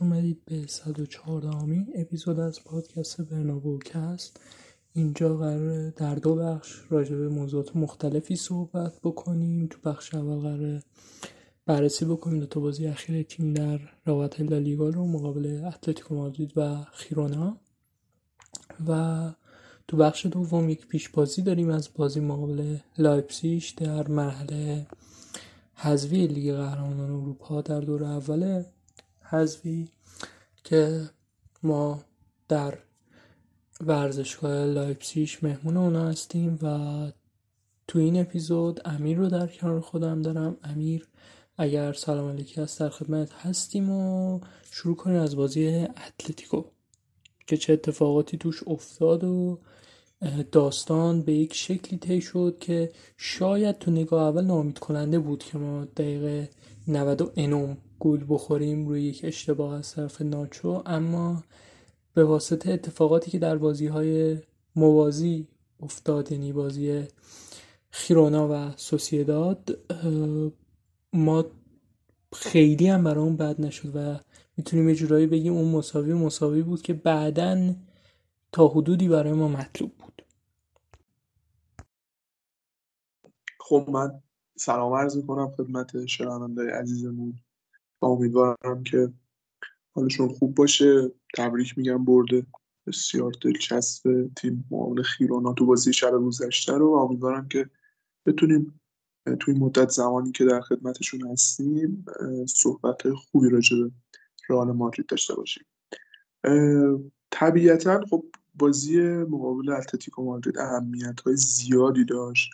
اومدید به 114 امین اپیزود از پادکست برنابوکست اینجا قرار در دو بخش راجع به موضوعات مختلفی صحبت بکنیم. تو بخش اول قرار بررسی بکنیم. دو تا بازی اخیر تیم در رقابت لالیگا رو مقابل اتلتیکو مادرید و خیرونا. و تو بخش دوم یک پیش بازی داریم از بازی مقابل لایپسیش در مرحله حذفی لیگ قهرمانان اروپا در دور اول حذفی که ما در ورزشگاه لایپسیش مهمون اونا هستیم و تو این اپیزود امیر رو در کنار خودم دارم. امیر اگر سلام علیکی هست در خدمت هستیم و شروع کنیم از بازی اتلتیکو که چه اتفاقاتی توش افتاد و داستان به یک شکلی طی شد که شاید تو نگاه اول ناامید کننده بود که ما دقیقه 90 انوم گل بخوریم روی یک اشتباه از طرف ناچو اما به واسطه اتفاقاتی که در بازی های موازی افتاد یعنی بازی خیرونا و سوسیداد ما خیلی هم برای اون بد نشد و می‌تونیم یه جورایی بگیم اون مساوی مساوی بود که بعدا تا حدودی برای ما مطلوب بود. خب من سلام عرض می‌کنم خدمت شنوندای عزیزمون. امیدوارم که حالشون خوب باشه. تبریک میگم برده. بسیار دلچسب تیم معاون خیرونا تو بازی شب گذشته رو امیدوارم که بتونیم توی مدت زمانی که در خدمتشون هستیم صحبت خوبی راجع به رئال مادرید داشته باشیم. طبیعتا خب بازی مقابل اتلتیکو مادرید اهمیت های زیادی داشت.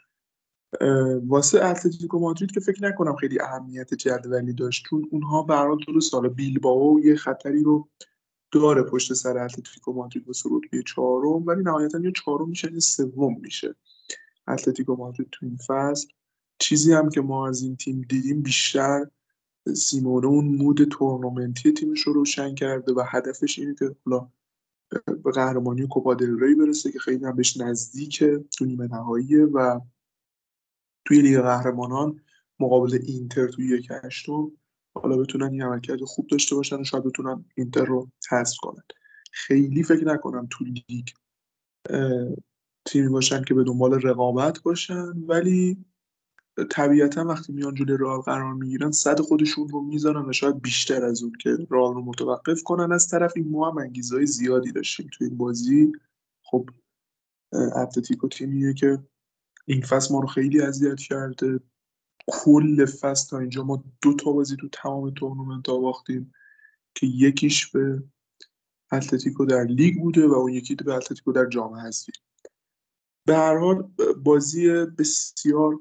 واسه اتلتیکو مادرید که فکر نکنم خیلی اهمیت جدولی داشت چون اونها هر درست سال بیلبائو یه خطری رو داره پشت سر اتلتیکو مادرید واسه رتبه چهارم ولی نهایتا یه چهارم میشه یه سوم میشه اتلتیکو مادرید تو این فصل. چیزی هم که ما از این تیم دیدیم بیشتر سیمونه اون مود تورنمنتی تیمش رو روشن کرده و هدفش اینه که حالا به قهرمانی کوپا دل ری برسه که خیلی هم بهش نزدیکه تو نیمه نهاییه و توی لیگ قهرمانان مقابل اینتر توی یک هشتم حالا بتونن این عملکرد خوب داشته باشن و شاید بتونن اینتر رو حذف کنن. خیلی فکر نکنم تو لیگ تیمی باشن که به دنبال رقابت باشن ولی طبیعتا وقتی میان جلوی رئال قرار می‌گیرن صد خودشون رو می‌ذارن و شاید بیشتر از اون که رئال رو متوقف کنن. از طرف این ما هم انگیزهای زیادی داشتیم تو این بازی. خب اتلتیکو تیمیه که این فصل ما رو خیلی اذیت کرده. کل فصل تا اینجا ما دو تا بازی تو تمام تورنمنت باختیم که یکیش به اتلتیکو در لیگ بوده و اون یکی به اتلتیکو در جام حذفی به هر حال بازی بسیار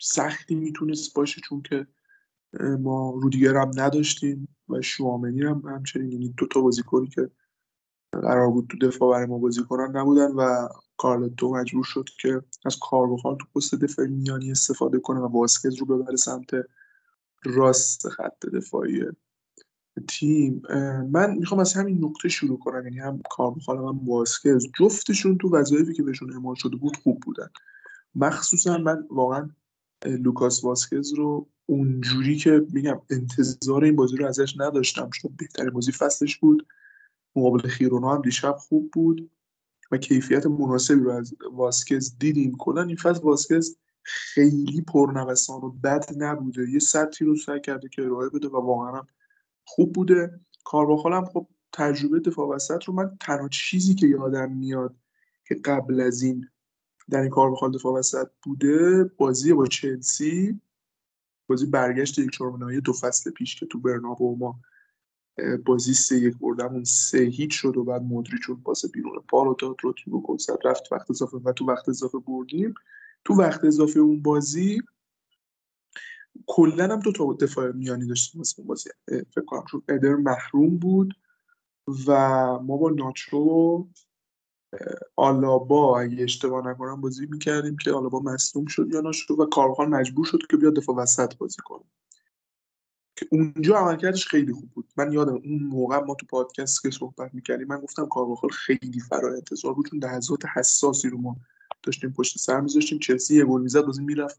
سختی می‌تونست باشه چون که ما رودیگر هم نداشتیم و چوامنی هم همچنین. یعنی دو تا بازیکنی که قرار بود تو دفاع برای ما بازی کنن نبودن و کارلتو مجبور شد که از کاربخال تو پست دفاعی میانی استفاده کنه و واسکز رو ببره سمت راست خط دفاعی تیم. من می‌خوام از همین نقطه شروع کنم یعنی هم کاربخال هم واسکز. جفتشون تو وظایفی که بهشون اعمال شده بود خوب بودن. مخصوصا من واقعا لوکاس واسکز رو اونجوری که میگم انتظار این بازی رو ازش نداشتم چون بهترین بازی فصلش بود. مقابل خیرونا هم دیشب خوب بود. و کیفیت مناسبی از واسکز دیدیم. کلا این فصل واسکز خیلی پرنوسان و بد نبوده. یه سطحی رو سعی کرده که ارائه بده و واقعا خوب بوده. کارواخال خب تجربه دفاع وسط رو من تنها چیزی که یادم میاد که قبل از این در این کار بخواد دفاع وسط بوده بازی با چلسی بازی برگشت یک چهارم دو فصل پیش که تو برنابو ما بازی سه یک بردمون سه هیچ شد و بعد مدری چون پاس بیرون پا رو داد رو تیم گل رفت وقت اضافه و تو وقت اضافه بردیم. تو وقت اضافه اون بازی کلا هم دو تا دفاع میانی داشتیم واسه بازی. فکر کنم چون ادر محروم بود و ما با ناچو آلابا اگه اشتباه نکنم بازی می‌کردیم که آلابا مصدوم شد یا نشد و کارخان مجبور شد که بیاد دفاع وسط بازی کنه. اونجا عملکردش خیلی خوب بود. من یادم اون موقع ما تو پادکست که صحبت می‌کردیم من گفتم کارواخال خیلی فرا انتظار بود چون لحظات حساسی رو ما داشتیم پشت سر میذاشتیم چلسی یه گل می‌زد بازی می‌رفت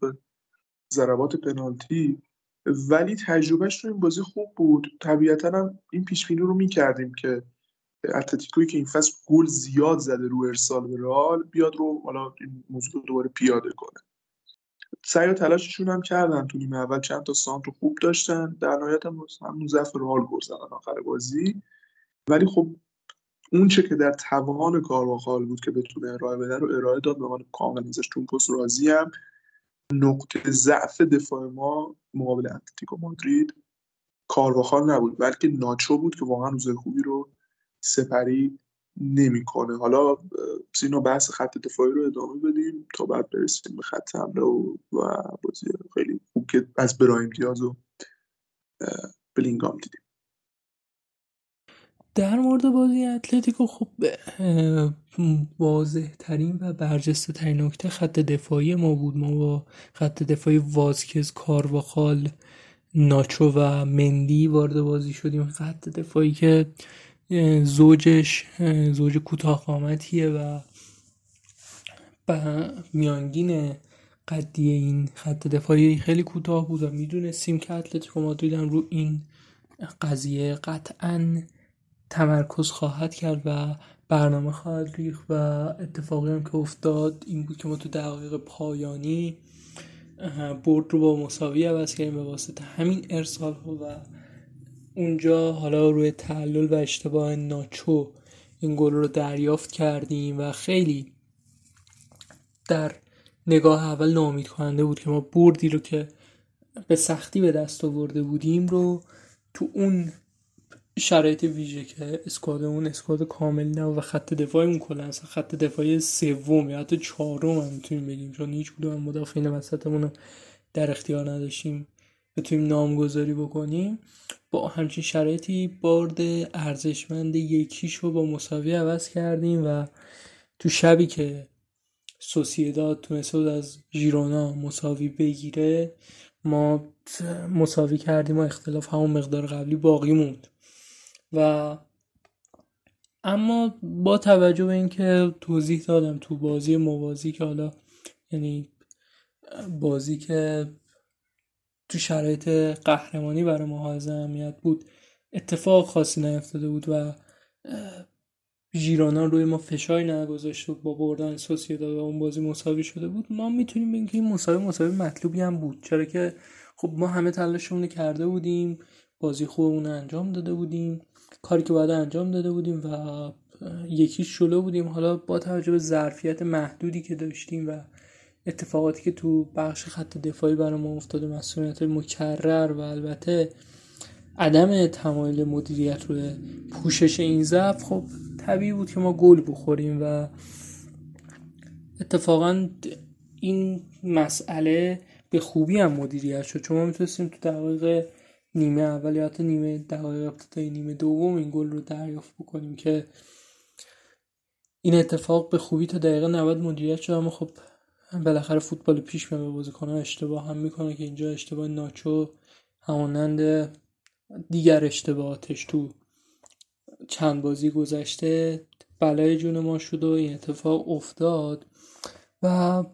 ضربات پنالتی. ولی تجربهش تو این بازی خوب بود. طبیعتا هم این پیش رو می‌کردیم که اتلتیکوی که این فصل گل زیاد زده رو ارسال به رئال بیاد رو حالا این موضوع دوباره پیاده کنه. سعی و تلاششون هم کردن تو نیمه اول چند تا سانت رو خوب داشتن. در نهایت هم ضعف رئال گل زدن آخر بازی. ولی خب اون چه که در توان کارواخال بود که بتونه ارائه بده رو ارائه داد. به من کامل ازش تو پست راضی هم نقطه ضعف دفاع ما مقابل اتلتیکو مادرید کارواخال نبود. بلکه ناچو بود که واقعا روز خوبی رو سپری نمی‌کنه. حالا سینا بحث خط دفاعی رو ادامه بدیم تا بعد برسیم به خط حمله و, و بازی خیلی خوب که از برایم دیاز و بلینگام دیدیم. در مورد بازی اتلتیکو خب واضح ترین و برجسته ترین نکته خط دفاعی ما بود. ما با خط دفاعی وازکز کارواخال ناچو و مندی وارد بازی شدیم. خط دفاعی که زوجش زوج کوتاه قامتیه و میانگین قدی این خط دفاعی خیلی کوتاه بود و می‌دونستیم که اتلتیکو مادرید رو این قضیه قطعا تمرکز خواهد کرد و برنامه خواهد ریخت و اتفاقی هم که افتاد این بود که ما تو دقایق پایانی برد رو با مساوی عوض کردیم به واسطه همین ارسال ها و اونجا حالا روی تعلل و اشتباه ناچو این گل رو دریافت کردیم و خیلی در نگاه اول نامید کننده بود که ما بردی رو که به سختی به دست آورده بودیم رو تو اون شرایط ویژه که اسکوادمون اسکواد کامل نه و خط دفاعمون کلا خط دفاعی سوم یا حتی چهارم هم می‌تونیم بگیم چون هیچ کدوم مدافعین وسطمون در اختیار نداشتیم. بتونیم نامگذاری بکنیم با همچین شرایطی برد ارزشمند یکیش رو با مساوی عوض کردیم و تو شبی که سوسیداد تونسته از ژیرونا مساوی بگیره ما مساوی کردیم و اختلاف همون مقدار قبلی باقی موند. و اما با توجه به اینکه توضیح دادم تو بازی موازی که حالا یعنی بازی که تو شرایط قهرمانی برای ما اهمیت بود. اتفاق خاصی نیفتاده بود و ژیرونا روی ما فشاری نگذاشته بود با بردن سوسیداد و اون بازی مساوی شده بود. ما می‌تونیم بگیم که این مساوی مساوی مطلوبی هم بود. چرا که خب ما همه تلاشمون کرده بودیم بازی خوبمون انجام داده بودیم کاری که باید انجام داده بودیم و یکی شلو بودیم. حالا با توجه به ظرفیت محدودی که داشتیم و اتفاقاتی که تو بخش خط دفاعی برای ما افتاده مسئولیت مکرر و البته عدم تمایل مدیریت روی پوشش این ضعف خب طبیعی بود که ما گل بخوریم و اتفاقا این مسئله به خوبی هم مدیریت شد. چون ما می‌تونستیم تو دقایق نیمه اول یا حتی نیمه دقایق ابتدایی نیمه دوم این گل رو دریافت بکنیم که این اتفاق به خوبی تا دقیقه 90 مدیریت شد. اما خب بالاخره فوتبال پیش میاد بازیکن‌ها اشتباه هم می‌کنه که اینجا اشتباه ناچو همانند دیگر اشتباهاتش تو چند بازی گذشته بلای جون ما شد و این اتفاق افتاد. و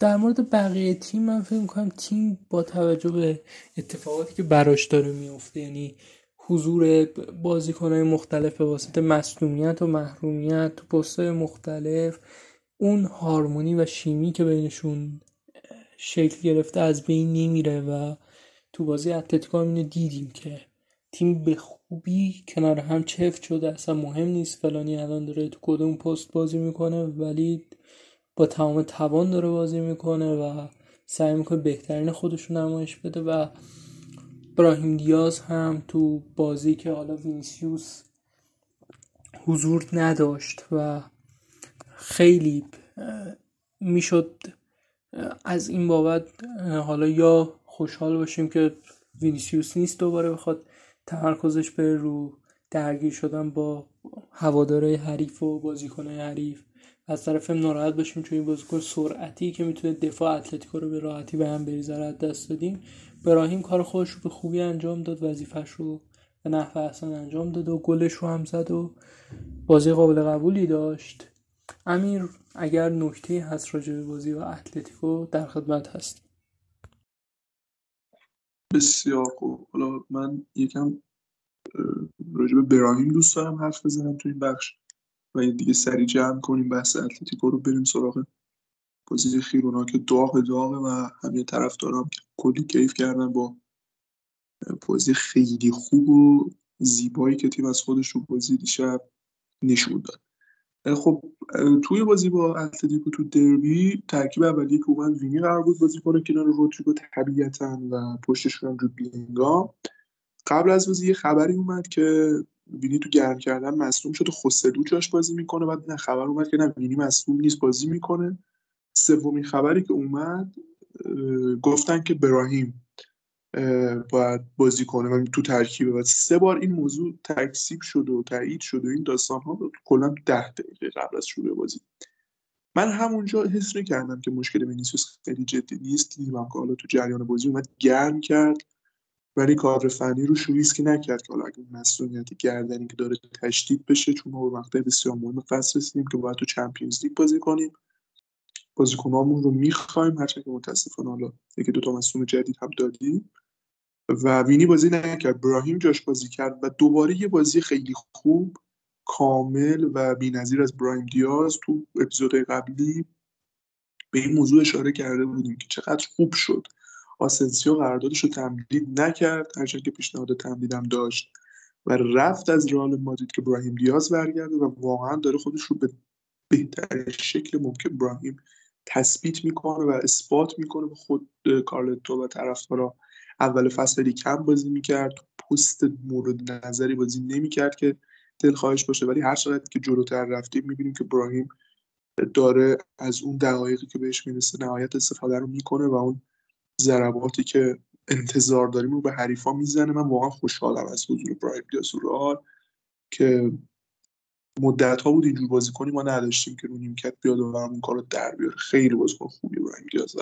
در مورد بقیه تیم من فکر می‌کنم تیم با توجه به اتفاقاتی که براش داره میفته یعنی حضور بازیکنهای مختلف به واسطه مسلومیت و محرومیت تو پستهای مختلف اون هارمونی و شیمی که بینشون شکل گرفته از بین نمیره و تو بازی اتلتیکو هم اینو دیدیم که تیم به خوبی کنار هم چفت شده اصلا مهم نیست. فلانی الان داره تو کدوم پست بازی می‌کنه ولی با تمام توان داره بازی می‌کنه و سعی می‌کنه بهترین خودشون نمایش بده. و براهیم دیاز هم تو بازی که حالا وینسیوس حضور نداشت و خیلی می‌شد از این بابت حالا یا خوشحال باشیم که وینیسیوس نیست دوباره بخواد تمرکزش به رو درگیر شدن با هواداره حریف و بازیکنهای حریف. از طرف ناراحت باشیم چون این بازیکن سرعتی که می‌تونه دفاع اتلتیکو رو به راحتی به هم بریزه رو از دست دادیم براهیم کار خودش رو به خوبی انجام داد وظیفش رو به نحو احسن انجام داد و گلش رو هم زد و بازی قابل قبولی داشت. امیر اگر نکته هست راجع به بازی و اتلتیکو در خدمت هست. بسیار خوب. حالا من یکم راجع به براهیم دوست دارم حرف بزنم تو این بخش و دیگه سری جمع کنیم بحث اتلتیکو رو بریم سراغ بازی خیرونا که داغ داغه و همه طرفدارام کلی کیف کردن با بازی خیلی خوب و زیبایی که تیم از خودش رو بازی دیشب نشون داد. خب توی بازی با اتلتیکو تو دربی ترکیب اولی که اومد وینی قرار بود بازی کنه کنار رودریگو طبیعتا و پشتشون هم بینگا. قبل از بازی یه خبری اومد که وینی تو گرم کردن مصدوم شد و خسلو جاش بازی می‌کنه. بعد نه خبر اومد که نه وینی مصدوم نیست بازی می‌کنه. سومین خبری که اومد گفتن که براهیم باید بازی کنه و تو ترکیبه. و سه بار این موضوع تکذیب شد و تایید شد و این داستان ها کلا ده دقیقه قبل از شروع بازی. من همونجا حس کردم که مشکل وینیسیوس خیلی جدی نیست. دیدم که حالا تو جریان بازی اومد گرم کرد. ولی کادر فنی رو ریسکی نکرد. که حالا اگه مصدومیت گردنی که داره تشدید بشه چون ما مقطع بسیار مهم فصل رسیدیم که باید تو Champions League بازی کنیم. بازیکنامون رو می‌خوایم هرچند که متاسفانه حالا یکی دو تا مصوم جدید هم دادیم. و وینی بازی نکرد. براهیم جاش بازی کرد و دوباره یه بازی خیلی خوب کامل و بی‌نظیر از برایم دیاز تو اپیزودهای قبلی به این موضوع اشاره کرده بودیم که چقدر خوب شد. آسنسیو قراردادش رو تمدید نکرد هرچند که پیشنهاد تمدیدم داشت و رفت از رئال مادرید که براهیم دیاز برگرده و واقعا داره خودش رو به بهترین شکل ممکن براهیم تثبیت می‌کنه و اثبات می‌کنه به خود کارلتو و طرفدارا. اول فصل خیلی کم بازی می‌کرد پست مورد نظری بازی نمی‌کرد که دلخواهش باشه. ولی هر چقدر که جلوتر رفتیم می‌بینیم که براهیم داره از اون دقایقی که بهش می‌رسه نهایت استفاده رو می‌کنه و اون ضرباتی که انتظار داریم رو به حریفا می‌زنه. من واقعا خوشحالم از حضور برایم دیاز که مدت ها بود اینجور بازی کنیم ما نداشتیم که رو نیمکت بیاد و اون کار رو در بیاره. خیلی بازیکن خوبی برایم دیاز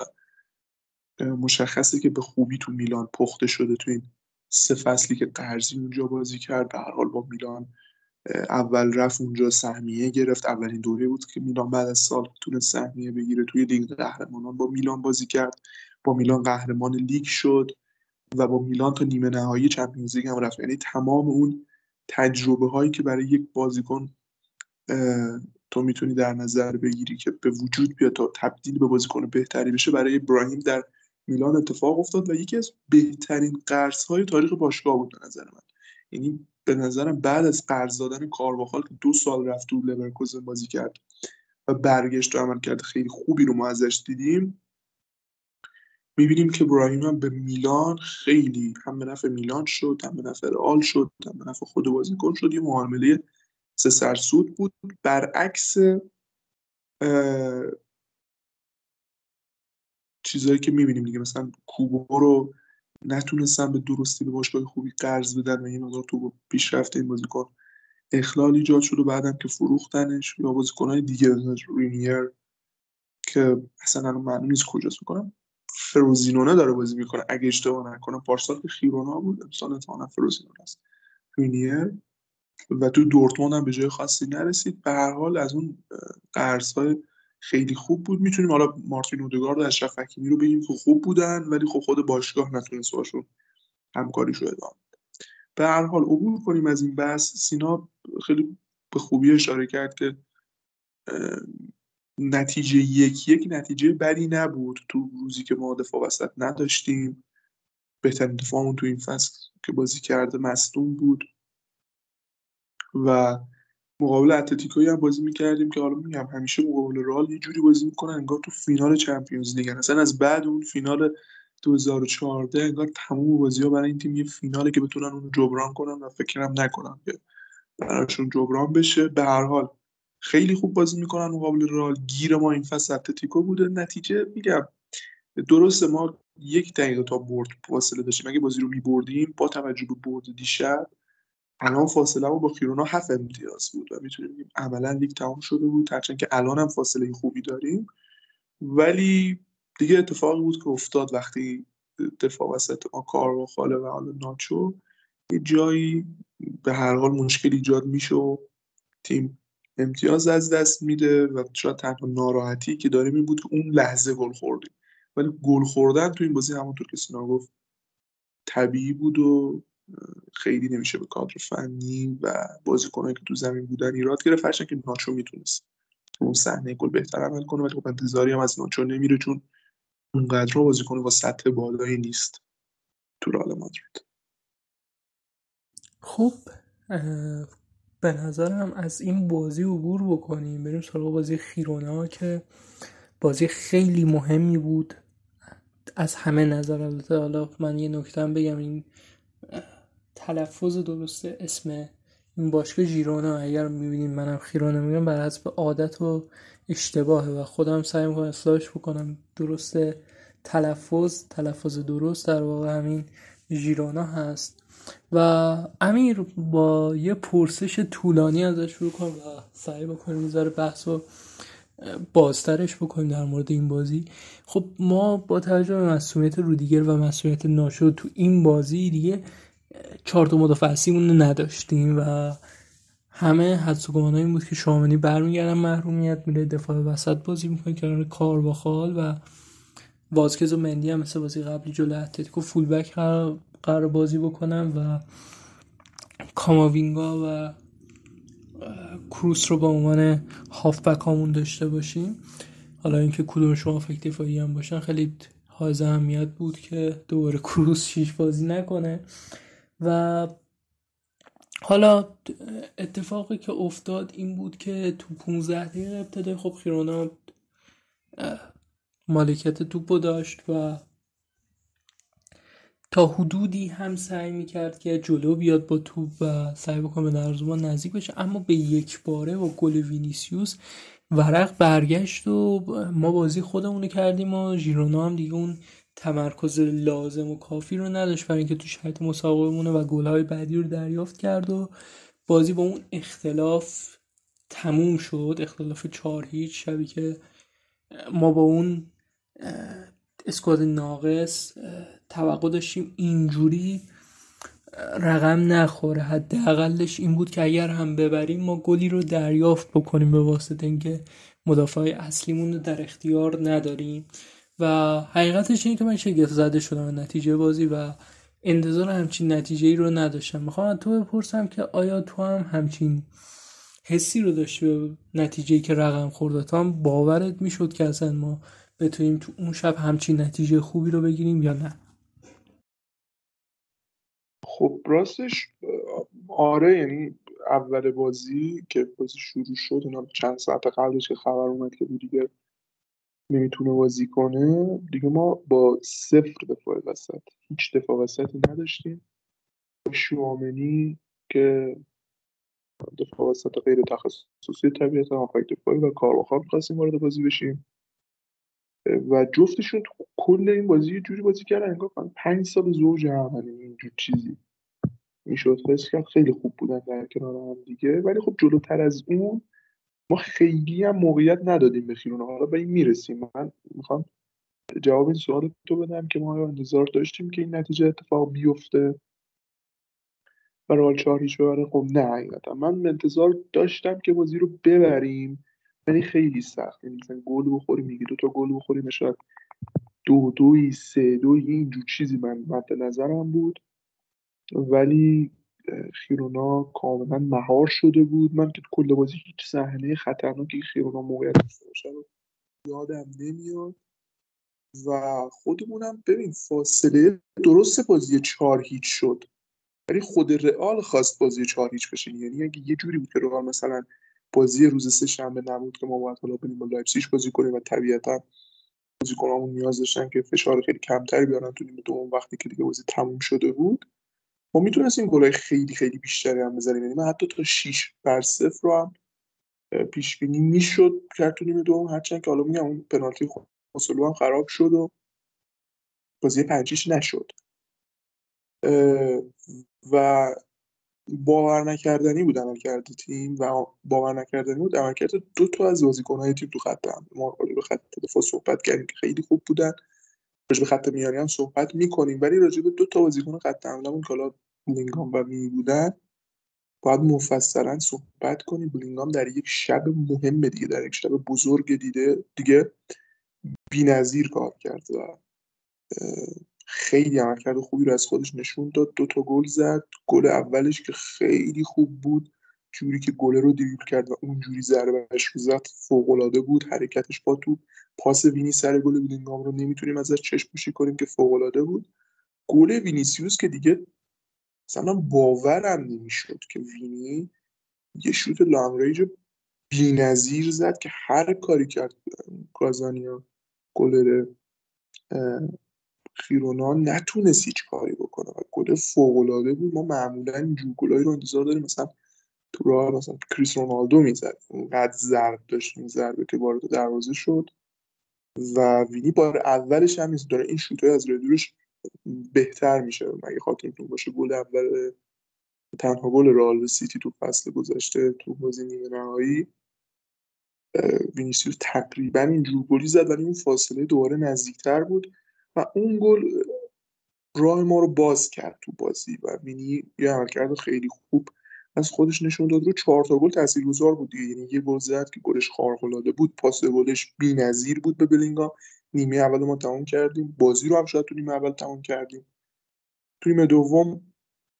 مشخصه که به خوبی تو میلان پخته شده تو این سه فصلی که قرضی اونجا بازی کرد. به حال با میلان اول رفت اونجا سهمیه گرفت. اولین دوره بود که میلان بعد از سال تونه سهمیه بگیره توی لیگ قهرمانان. با میلان بازی کرد. با میلان قهرمان لیگ شد و با میلان تا نیمه نهایی چمپیونز لیگ هم رفت. یعنی تمام اون تجربه هایی که برای یک بازیکن تو می‌تونی در نظر بگیری که به وجود بیاد تا تبدیل به بازیکن بهتری بشه برای ابراهیم در میلان اتفاق افتاد و یکی از بهترین قرض های تاریخ باشگاه بود به نظر من. یعنی به نظرم بعد از قرض دادن کارواخال که دو سال رفت تو لورکوزن بازی کرد و برگشت و عمل کرد خیلی خوبی رو ما ازش دیدیم می‌بینیم که براهیم هم به میلان خیلی هم به نفع میلان شد هم به نفع رئال شد هم به نفع خود بازیکن شد یه معامله سه سرسود بود. برعکس چیزهایی که می‌بینیم دیگه مثلا کوبو رو نتونستن به درستی به باشگاه خوبی قرض بدن و این مقدار تو پیشرفت این بازیکن اخلال ایجاد شد و بعدم که فروختنش یا بازیکنهای دیگه رینیر که اصلا معلوم نیست کجاست می‌کنم فروزینونه داره بازی می‌کنه. اگه اشتباه نکنم پارسال که خیرونا بود امسال اتفاقا فروزینونه است. رینیر و تو دورتموند هم به جای خاصی نرسید. به هر حال از اون قرض های خیلی خوب بود. می‌تونیم حالا مارتین اودگارد و اشرف حکیمی رو بگیم که خوب بودن ولی خب خود باشگاه نتونست باشون همکاریشو ادامه به هر حال عبور کنیم از این بحث. سینا خیلی به خوبی اشاره کرد که نتیجه یک یک نتیجه بدی نبود تو روزی که ما دفاع وسط نداشتیم. بهترین دفاعمون تو این فصل که بازی کرده مصدوم بود. و مقابل اتلتیکوی هم بازی می‌کردیم که حالا میگم همیشه مقابل رال یه جوری بازی می‌کنن انگار تو فینال چمپیونز لیگ. اصلا از بعد اون فینال 2014 انگار تموم بازی ها برای این تیم یه فیناله که بتونن اون جبران کنن و فکرم نکنم که براشون جبران بشه. به هر حال خیلی خوب بازی می‌کنن مقابل رال گیر ما این فصل اتلتیکو بوده. نتیجه میگم درسته ما یک دقیقه تا برد فاصله داشتیم. اگه بازی رو میبردیم با توجه به برد دیشب الان فاصله با خیرونا هفت امتیاز بود و می‌تونیم بگیم عملا لیگ تمام شده بود هرچند که الان هم فاصله خوبی داریم. ولی دیگه اتفاقی بود که افتاد وقتی دفاع وسط ما کار و خاله و حالا ناچو یه جایی به هر حال مشکل ایجاد میشه و تیم امتیاز از دست میده و شاید تنها ناراحتی که داریم این بود که اون لحظه گل خوردیم. ولی گل خوردن تو این بازی همونطور که سینا گفت طبیعی بود و خیلی نمیشه به کادر فنی و بازیکنایی که تو زمین بودن ایراد گرفت. هرچند که ناچو می‌تونست اون صحنه گل بهتر عمل کنه ولی خب انتظاری هم از ناچو نمیره چون اونقدر بازیکن با سطح بالایی نیست تو رئال مادرید. خب به نظرم از این بازی عبور بکنیم. بریم سراغ بازی خیرونا که بازی خیلی مهمی بود. از همه نظر البته حالا من یه نکته بگم این تلفظ درست اسم این باشگاه ژیرونا. اگر می‌بینیم منم خیرونا میگم بر حسب عادت و اشتباهه و خودم سعی می‌کنم اصلاحش بکنم. درست تلفظ تلفظ درست در واقع همین ژیرونا هست. و امیر با یه پرسش طولانی ازش شروع کنم و سعی بکنیم می‌ذاره بحث و بازترش بکنیم در مورد این بازی. خب ما با توجه به مسئولیت رودیگر و مسئولیت ناشو تو این بازی دیگه چهار تا مدافع اصلیمون نداشتیم و همه حدس و این بود که شامنی برمیگردن محرومیت میره دفاع وسط بازی می‌کنه کنار کار با خال و وازکز و مندی هم مثل بازی قبلی جلو اتلتیکو فولبک قرار بازی بکنم و کاماوینگا و کروس رو به عنوان هافبک همون داشته باشیم. حالا اینکه کدوم شما فکر دفاعی هم باشن خیلی حائز اهمیت بود که دوباره کروس شیش بازی نکنه. و حالا اتفاقی که افتاد این بود که تو 15 دقیقه ابتدای خب خیرونا مالکیت توپو داشت و تا حدودی هم سعی می‌کرد که جلو بیاد با توپ و سعی بکنه به دروازه نزدیک بشه. اما به یک باره با گل وینیسیوس ورق برگشت و ما بازی خودمونو کردیم و ژیرونا هم دیگه اون تمرکز لازم و کافی رو نداشت برای اینکه تو شرط مسابقه مونه و گلهای بعدی رو دریافت کرد و بازی با اون اختلاف تموم شد. اختلاف چهار هیچ شبی که ما با اون اسکواد ناقص توقع داشتیم اینجوری رقم نخوره. حداقلش این بود که اگر هم ببریم ما گلی رو دریافت بکنیم به واسطه اینکه مدافع اصلیمون رو در اختیار نداریم. و حقیقتش اینه که من شگفت زده شدم نتیجه بازی و انتظار همچین نتیجه ای رو نداشتم. می‌خوام تو بپرسم که آیا تو هم همچین حسی رو داشتی به نتیجه که رقم خورده تا هم باورت می‌شد که اصلا ما بتونیم تو اون شب همچین نتیجه خوبی رو بگیریم یا نه؟ خب راستش آره یعنی اول بازی که بازی شروع شد اینا چند ساعت قبلش که خبر اومد که دیگه نمی‌تونه بازی کنه دیگه ما با صفر دفاع وسط هیچ دفاع وسطی نداشتیم. شوامنی که دفاع وسط غیر تخصصی طبیعتا هافک دفاعی و کارواخال خواستیم وارد بازی بشیم. و جفتشون تو کل این بازی یه جوری بازی کردن انگار پنج سال زوج هم اینجور چیزی می‌شد. حس کرد خیلی خوب بودن در کنار هم دیگه. ولی خب جلوتر از اون ما خیلی هم موقعیت ندادیم به خیرون حالا به این می‌رسیم. من می‌خوام جواب این سوال تو بدم که ما انتظار داشتیم که این نتیجه اتفاق بیفته. و رال چهار هیچ ببره. خب نه حقیقتا. من انتظار داشتم که بازی رو ببریم ولی خیلی سخت. یعنی مثلا گل بخوریم میگی دو تا گل بخوریم شاید دو دوی سه دوی اینجور چیزی من مد نظرم بود. ولی خیرونا کاملا مهار شده بود. من که کل بازی هیچ صحنه خطرناکی خیرونا موقعیت داشته رو یادم نمیاد. و خودمونم ببین فاصله درست بازی چهار هیچ شد ولی خود رئال خواست بازی چهار هیچ بشه. یعنی اگه یه جوری بود که رئال مثلا بازی روز سه شنبه نبود که ما باید حالا بریم با لایپزیگ بازی کنیم و طبیعتا بازیکنامون نیاز داشتن که فشار خیلی کمتری بیارن تو نیمه دوم وقتی که دیگه بازی تموم شده بود. ما می‌تونستیم گلای خیلی خیلی بیشتری هم بزنیم. یعنی من حتی تا 6 بر صفر رو هم پیش بینی می‌شد کرد تو نیمه دوم. هرچند که حالا میگم اون پنالتی خوسلو هم خراب شد و بازی پنجیش نشد. و باور نکردنی بود عملکرد تیم و باور نکردنی بود عملکرد دو تا از بازیکن‌های تیم تو خط هم. ما به خط دفاع صحبت کردیم که خیلی خوب بودن. راجع به خط میانی هم صحبت می‌کنیم. ولی راجع به دو تا بازیکن خط حملهمون که حالا بلینگام و می بودن باید مفصلا صحبت کنیم. بلینگام در یک شب مهم دیگه در یک شب بزرگ دیده دیگه بی‌نظیر کار کرد و خیلی عملکرد خوبی رو از خودش نشون داد. دو تا گل زد. گل اولش که خیلی خوب بود. جوری که گلر رو دریبل کرد و اونجوری ضربهش رو زد فوق‌العاده بود. حرکتش با تو پاس وینی سر گل بلینگام رو نمی‌تونیم ازش چشم پوشی کنیم که فوق‌العاده بود. گل وینیسیوس که دیگه مثلا باورم نمی‌شد که وینی یه شوت long range بی‌نظیر زد که هر کاری کرد. کازانیا گلر خیرونا نتونست هیچ کاری بکنه و گل فوق‌العاده بود. ما معمولا اینجور رو انتظار داریم. مثلا تو راه مثلا کریس رونالدو می‌زد. اونقدر ضرب داشت ضربه که وارد دروازه شد. و وینی بار اولش هم داره این شوتای از ردورش بهتر میشه. مگه خاطرتون باشه گل اول تنها گل رئال سیتی تو فصل گذشته تو بازی نیمه نهایی وینیسیوس تقریبا اینجور گلی زد ولی اون فاصله دوباره نزدیکتر بود. و اون گل راه ما رو باز کرد تو بازی. و وینی یه عملکرد خیلی خوب از خودش نشون داد رو چهار تا گل تاثیرگذار بود دیگه. یعنی یه گل زد که گلش خارق بود پاس گلش بی‌نظیر بود به بلینگام. نیمه اول ما تمام کردیم. بازی رو هم شاید تو نیمه اول تمام کردیم. تو نیمه دوم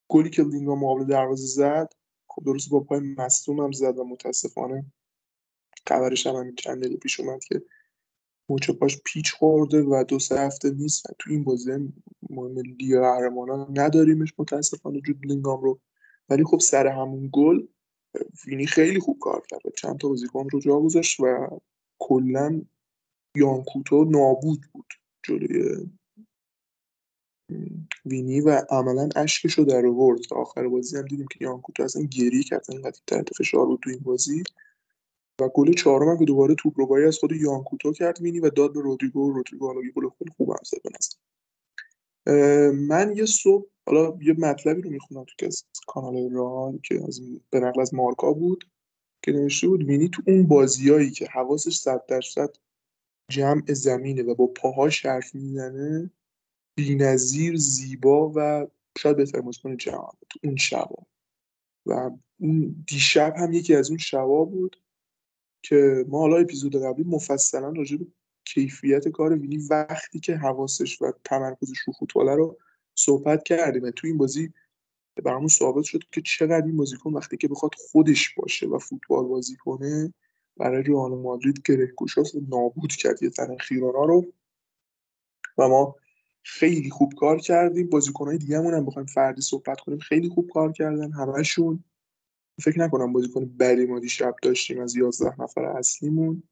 گلی که لینگام مقابل دروازه زد خب درست با پای مصدوم هم زد و متاسفانه خبرش هم همین چند دقیقه پیش اومد که مچ پاش پیچ خورده و دو سه هفته نیست. تو این بازی مهم لیگ قهرمانان نداریمش متاسفانه. جود لینگام رو ولی خب سر همون گل وینی خیلی خوب کار کرد چند تا بازیکن رو جا گذاشت و کلا یانکوتو نابود بود جلوی وینی و عملا اشکش رو در آورد. آخر بازی هم دیدیم که یانکوتو اصلا گریه کرد اینقدر تحت فشار بود تو این بازی. و گل چهارم که دوباره توپ رو از خود یانکوتو کرد وینی و داد به رودریگو. رودریگو حالا گل خیلی خوب هم زد من یه صبح حالا یه مطلبی رو می‌خونم تو از کانال ران که از به نقل از مارکا بود که نوشته بود وینی تو اون بازیایی که حواسش صد درصد جمع زمینه و با پاهاش حرف می‌زنه بینظیر زیبا و شاید بهتر بازیکن جهان تو اون شبا. و اون دیشب هم یکی از اون شبا بود که ما حالا اپیزود قبلی مفصلا راجع به کیفیت کار وینی وقتی که حواسش و تمرکزش رو فوتباله رو صحبت کردیم. تو این بازی برامون ثابت شد که چقدر این بازیکن وقتی که بخواد خودش باشه و فوتبال بازی کنه برای رئال مادرید گره گشاست نابود کرد. یه تن خیرانا رو و ما خیلی خوب کار کردیم. بازیکنهای دیگه هم بخوایم فردی صحبت کنیم. خیلی خوب کار کردن همشون فکر نکنم بازیکن بدی ما دیشب داشتیم از 11 نفر اصلیمون.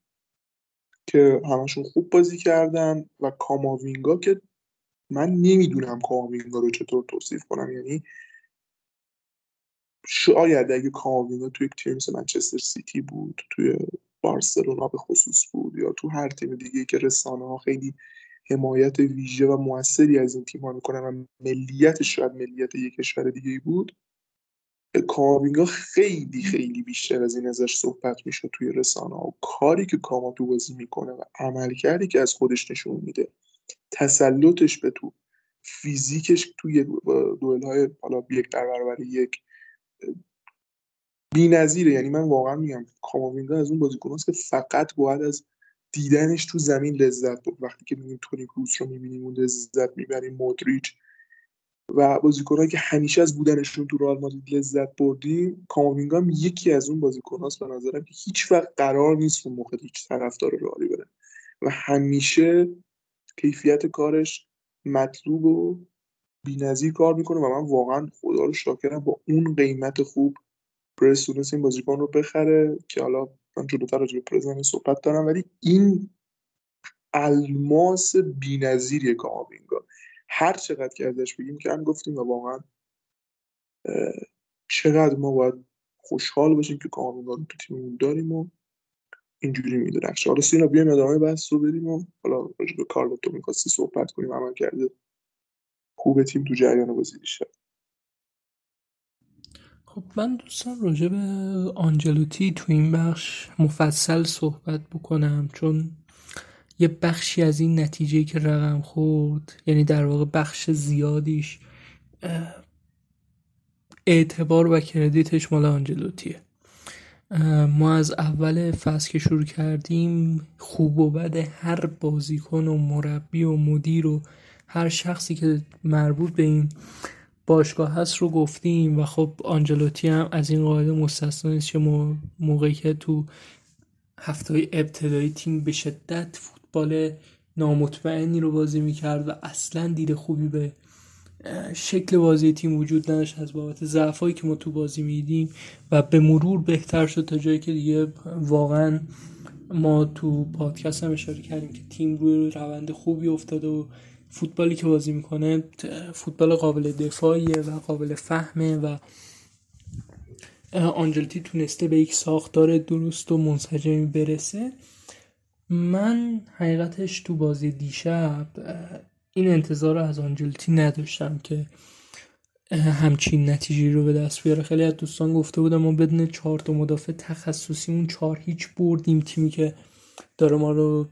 که همشون خوب بازی کردن و کاماوینگا که من نمی‌دونم کاماوینگا رو چطور توصیف کنم. یعنی شاید اگه کاماوینگا توی تیم مثل منچستر سیتی بود توی بارسلونا به خصوص بود یا تو هر تیم دیگه که رسانه ها خیلی حمایت ویژه و موثری از این تیم ها می‌کنن و ملیتش شاید ملیت یک کشور دیگه بود کاماوینگا خیلی خیلی بیشتر از این ازش صحبت میشه توی رسانه ها و کاری که کاما تو بازی می‌کنه و عملکردی که از خودش نشون میده تسلطش به تو فیزیکش توی دوئل های حالا یک در برابر یک نظیره یعنی من واقعا میگم کاماوینگا از اون بازیکناست که فقط باید از دیدنش تو زمین لذت بود وقتی که می‌بینیم تونی کروس رو می‌بینیم اون لذت می‌بریم مودریچ و بازیکنهایی که همیشه از بودنشون تو رئال مادرید لذت بردیم کاماوینگا هم یکی از اون بازیکناست به نظرم که هیچ وقت قرار نیست اون موقع هیچ طرفدار رئالی بره. و همیشه کیفیت کارش مطلوب و بی‌نظیر کار می‌کنه و من واقعا خدا رو شاکرم با اون قیمت خوب تونست این بازیکن رو بخره که حالا من جلوتر راجع به صحبت دارم ولی این الماس بی‌نظیریه کاماوینگا هر چقدر که ازش بگیم کم گفتیم و واقعا چقدر ما باید خوشحال باشیم که کاماوینگا رو تو تیممون داریم و اینجوری میدرخشه حالا سینا بیایم ادامه بحث رو بریم و حالا راجع به کارلوتو می‌خواستی صحبت کنیم عمل کرده خوب تیم تو جریان بازی بیشتر. خب من دوستان راجع به آنجلوتی تو این بخش مفصل صحبت بکنم چون یه بخشی از این نتیجه که رقم خورد یعنی در واقع بخش زیادیش اعتبار و کردیتش مال آنجلوتیه. ما از اول فصل که شروع کردیم خوب و بد هر بازیکن و مربی و مدیر و هر شخصی که مربوط به این باشگاه هست رو گفتیم و خب آنجلوتی هم از این قاعده مستثنا نیست که موقعی که تو هفته ابتدایی تیم به شدت فوتبال نامطمئنی رو بازی می‌کرد و اصلا دید خوبی به شکل بازی تیم وجود نداشت. از بابت ضعفایی که ما تو بازی میدیم و به مرور بهتر شد تا جایی که دیگه واقعا ما تو پادکست هم اشاره کردیم که تیم روی روند خوبی افتاده و فوتبالی که بازی می‌کنه فوتبال قابل دفاعیه و قابل فهمه و آنجلتی تونسته به یک ساختار درست و منسجمی برسه. من حقیقتش تو بازی دیشب این انتظار رو از آنجلتی نداشتم که همچین نتیجه رو به دست بیاره. خیلی از دوستان گفته بودم ما بدون چهار تا مدافع تخصصیمون چهار هیچ بردیم. تیمی که داره ما رو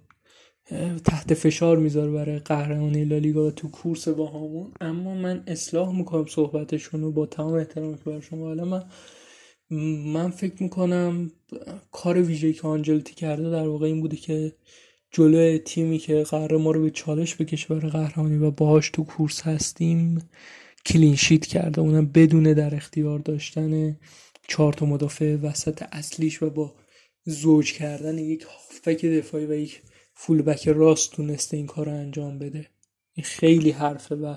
تحت فشار می‌ذاره برای قهرمانی لالیگا و تو کورس با همون اما من اصلاح می‌کنم صحبتشون رو با تمام احترام که بر شما حالا من. من فکر می‌کنم کار ویژه‌ای که آنجلتی کرده در واقع این بوده که جلوی تیمی که قرار ما رو به چالش بکشه برای قهرمانی و باهاش تو کورس هستیم کلینشیت کرده. اونم بدون در اختیار داشتن چهار تا مدافع وسط اصلیش و با زوج کردن یک هافبک دفاعی و یک فولبک راست تونسته این کار رو انجام بده. این خیلی حرفه و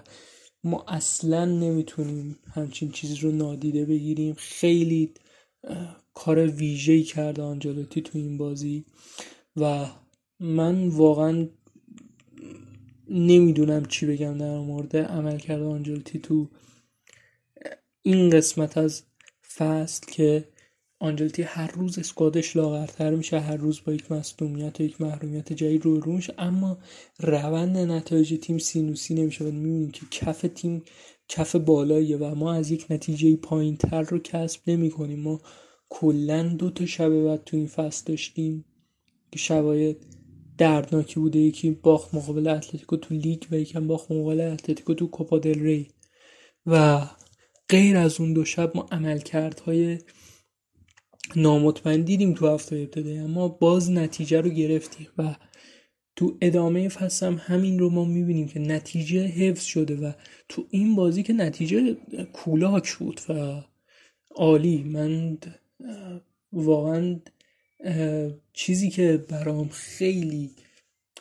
ما اصلا نمی‌تونیم همچین چیزی رو نادیده بگیریم. خیلی کار ویژه‌ای کرده آنجلوتی تو این بازی و من واقعا نمی‌دونم چی بگم در مورد عمل کرده آنجلوتی تو این قسمت از فصل که آنجلتی هر روز اسکوادش لاغرتر میشه هر روز با یک مصدومیت و یک محرومیت جدید رو رو اما روند نتایج تیم سینوسی نمیشه و می‌بینیم که کف تیم کف بالاییه و ما از یک نتیجه پایین تر رو کسب نمی کنیم ما کلا دو تا شب بعد تو این فصل داشتیم که شبایت دردناکی بوده. یکی باخت مقابل اتلتیکو تو لیگ و یکم باخت مقابل اتلتیکو تو کوپا دل ری. و غیر از اون دو شب ما عملکردهای نامطمئن دیدیم تو هفته ابتدایی اما باز نتیجه رو گرفتیم و تو ادامه فصل هم همین رو ما می‌بینیم که نتیجه حفظ شده و تو این بازی که نتیجه کولاک بود و عالی. من واقعا چیزی که برام خیلی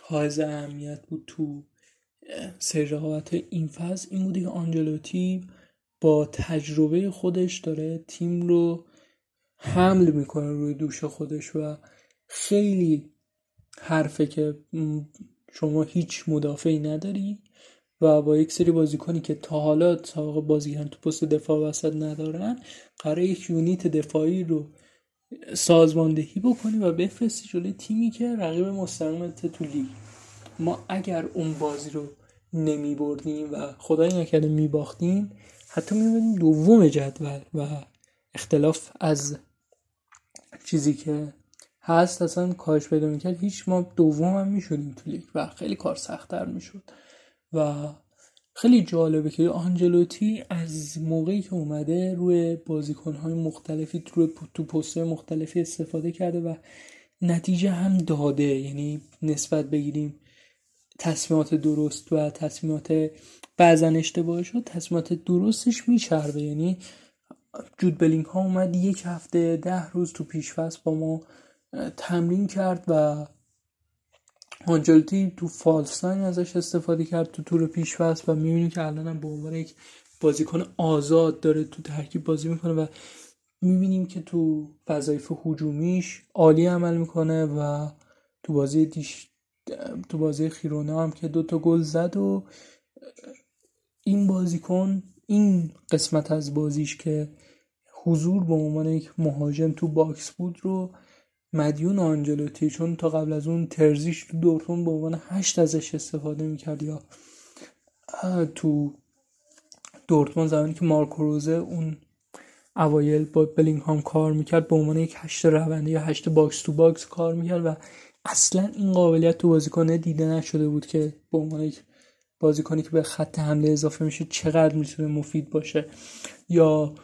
حائز اهمیت بود تو سری این فصل این بودی که آنجلوتی با تجربه خودش داره تیم رو حمل می‌کنه روی دوش خودش و خیلی حرفه که شما هیچ مدافعی نداری و با یک سری بازیکنی که تا حالا سابقه بازیکن تو پست دفاع وسط ندارن قرار یک یونیت دفاعی رو سازماندهی بکنی و بفرستی جلوی تیمی که رقیب مستقیمت تو لیگ. ما اگر اون بازی رو نمی بردیم و خدای نکرده می باختیم حتی می دوم جدول و اختلاف از چیزی که هست اصلا کاش پیدا می‌کرد. هیچ ما دوم هم می‌شدیم تو لیگ و خیلی کار سختتر می‌شد. و خیلی جالبه که آنجلوتی از موقعی که اومده روی بازیکنهای مختلفی روی تو پست مختلفی استفاده کرده و نتیجه هم داده. یعنی نسبت بگیریم تصمیمات درست و تصمیمات بعضا اشتباه شد تصمیمات درستش میچربه. یعنی جود بلینگ ها اومد یک هفته ده روز تو پیشفست با ما تمرین کرد و آنجلوتی تو false nine ازش استفاده کرد تو تور پیش‌فصل و می‌بینی که الان به عنوان یک بازیکن آزاد داره تو ترکیب بازی می‌کنه و می‌بینیم که تو وظایف هجومیش عالی عمل می‌کنه و تو بازی دیش تو بازی خیرونا هم که دوتا گل زد و این بازیکن این قسمت از بازیش که حضور به عنوان یک مهاجم تو box بود رو مدیون آنجلوتی چون تا قبل از اون ترزیچ تو دورتموند به عنوان هشت ازش استفاده می‌کرد یا تو دورتموند زمانی که مارکو روزه اون اوایل با بلینگام کار می‌کرد به عنوان یک هشت رونده یا هشت box to box کار می‌کرد و اصلا این قابلیت تو بازیکنه دیده نشده بود که به عنوان یک بازیکنی که به خط حمله اضافه میشه چقدر می‌تونه مفید باشه. یا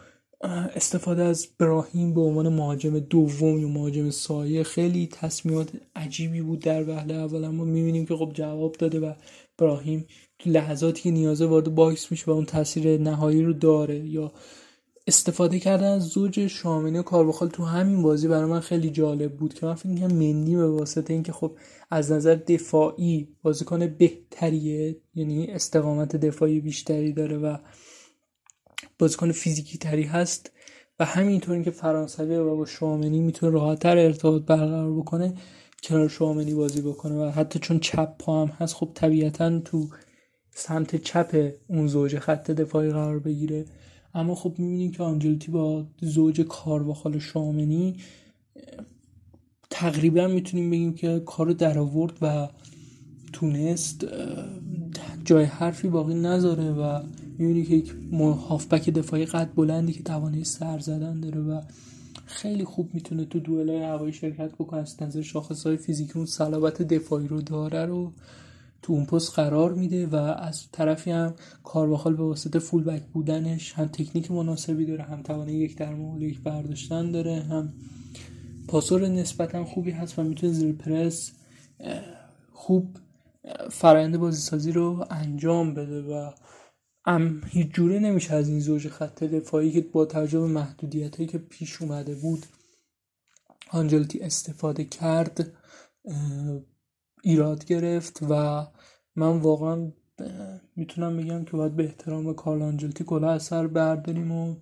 استفاده از براهیم به عنوان مهاجم دوم یا مهاجم سایه خیلی تصمیمات عجیبی بود در وهله اول اما می‌بینیم که خب جواب داده و براهیم تو لحظاتی که نیازه وارد باکس میشه و اون تاثیر نهایی رو داره. یا استفاده کردن از زوج شامنی و کاربخال تو همین بازی برای من خیلی جالب بود که من فکر می‌کنم مندی به واسطه اینکه خب از نظر دفاعی بازیکن بهتریه یعنی استقامت دفاعی بیشتری داره و بازیکن فیزیکی تری هست و همینطور که فرانسوی و با شوامنی می‌تونه راحتتر ارتباط برقرار بکنه کنار شوامنی بازی بکنه و حتی چون چپ پا هم هست خب طبیعتا تو سمت چپ اون زوج خط دفاعی قرار بگیره. اما خب می‌بینیم که آنجلتی با زوج کارواخال شامنی تقریبا می‌تونیم بگیم که کارو در آورد و تونست جای حرفی باقی نذاره و می‌بینی که یک هافبک دفاعی قد بلندی که توانایی سر زدن داره و خیلی خوب می‌تونه تو دوئلای هوایی شرکت بکنه. از نظر شاخص های فیزیکی اون صلابت دفاعی رو داره رو تو اون پست قرار میده و از طرفی هم کارواخال به واسطه فول بک بودنش هم تکنیک مناسبی داره هم توانایی یک در یک برداشتن داره هم پاسور نسبتا خوبی هست و می‌تونه زیر پرس خوب فرآیند بازی سازی رو انجام بده و ام هیچ جوره نمیشه از این زوج خط دفاعی که با توجه به محدودیت که پیش اومده بود آنجلتی استفاده کرد ایراد گرفت و من واقعا می‌تونم بگم که باید به احترام کارل آنجلتی کلا اثر برداریم و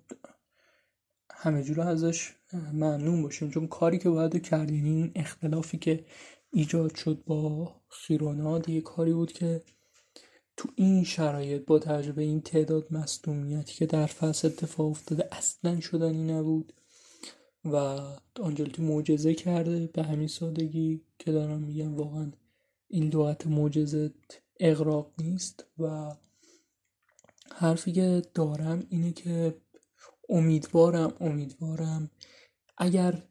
همه جور ازش ممنون باشیم. چون کاری که باید کرد یعنی این اختلافی که ایجاد شد با خیروناد یه کاری بود که تو این شرایط با تجربه این تعداد مصدومیتی که در فصل اتفاق افتاده اصلا شدنی نبود و آنجلتی معجزه کرده. به همین سادگی که دارم میگم واقعا این لغت معجزه اقراق نیست و حرفی که دارم اینه که امیدوارم امیدوارم اگر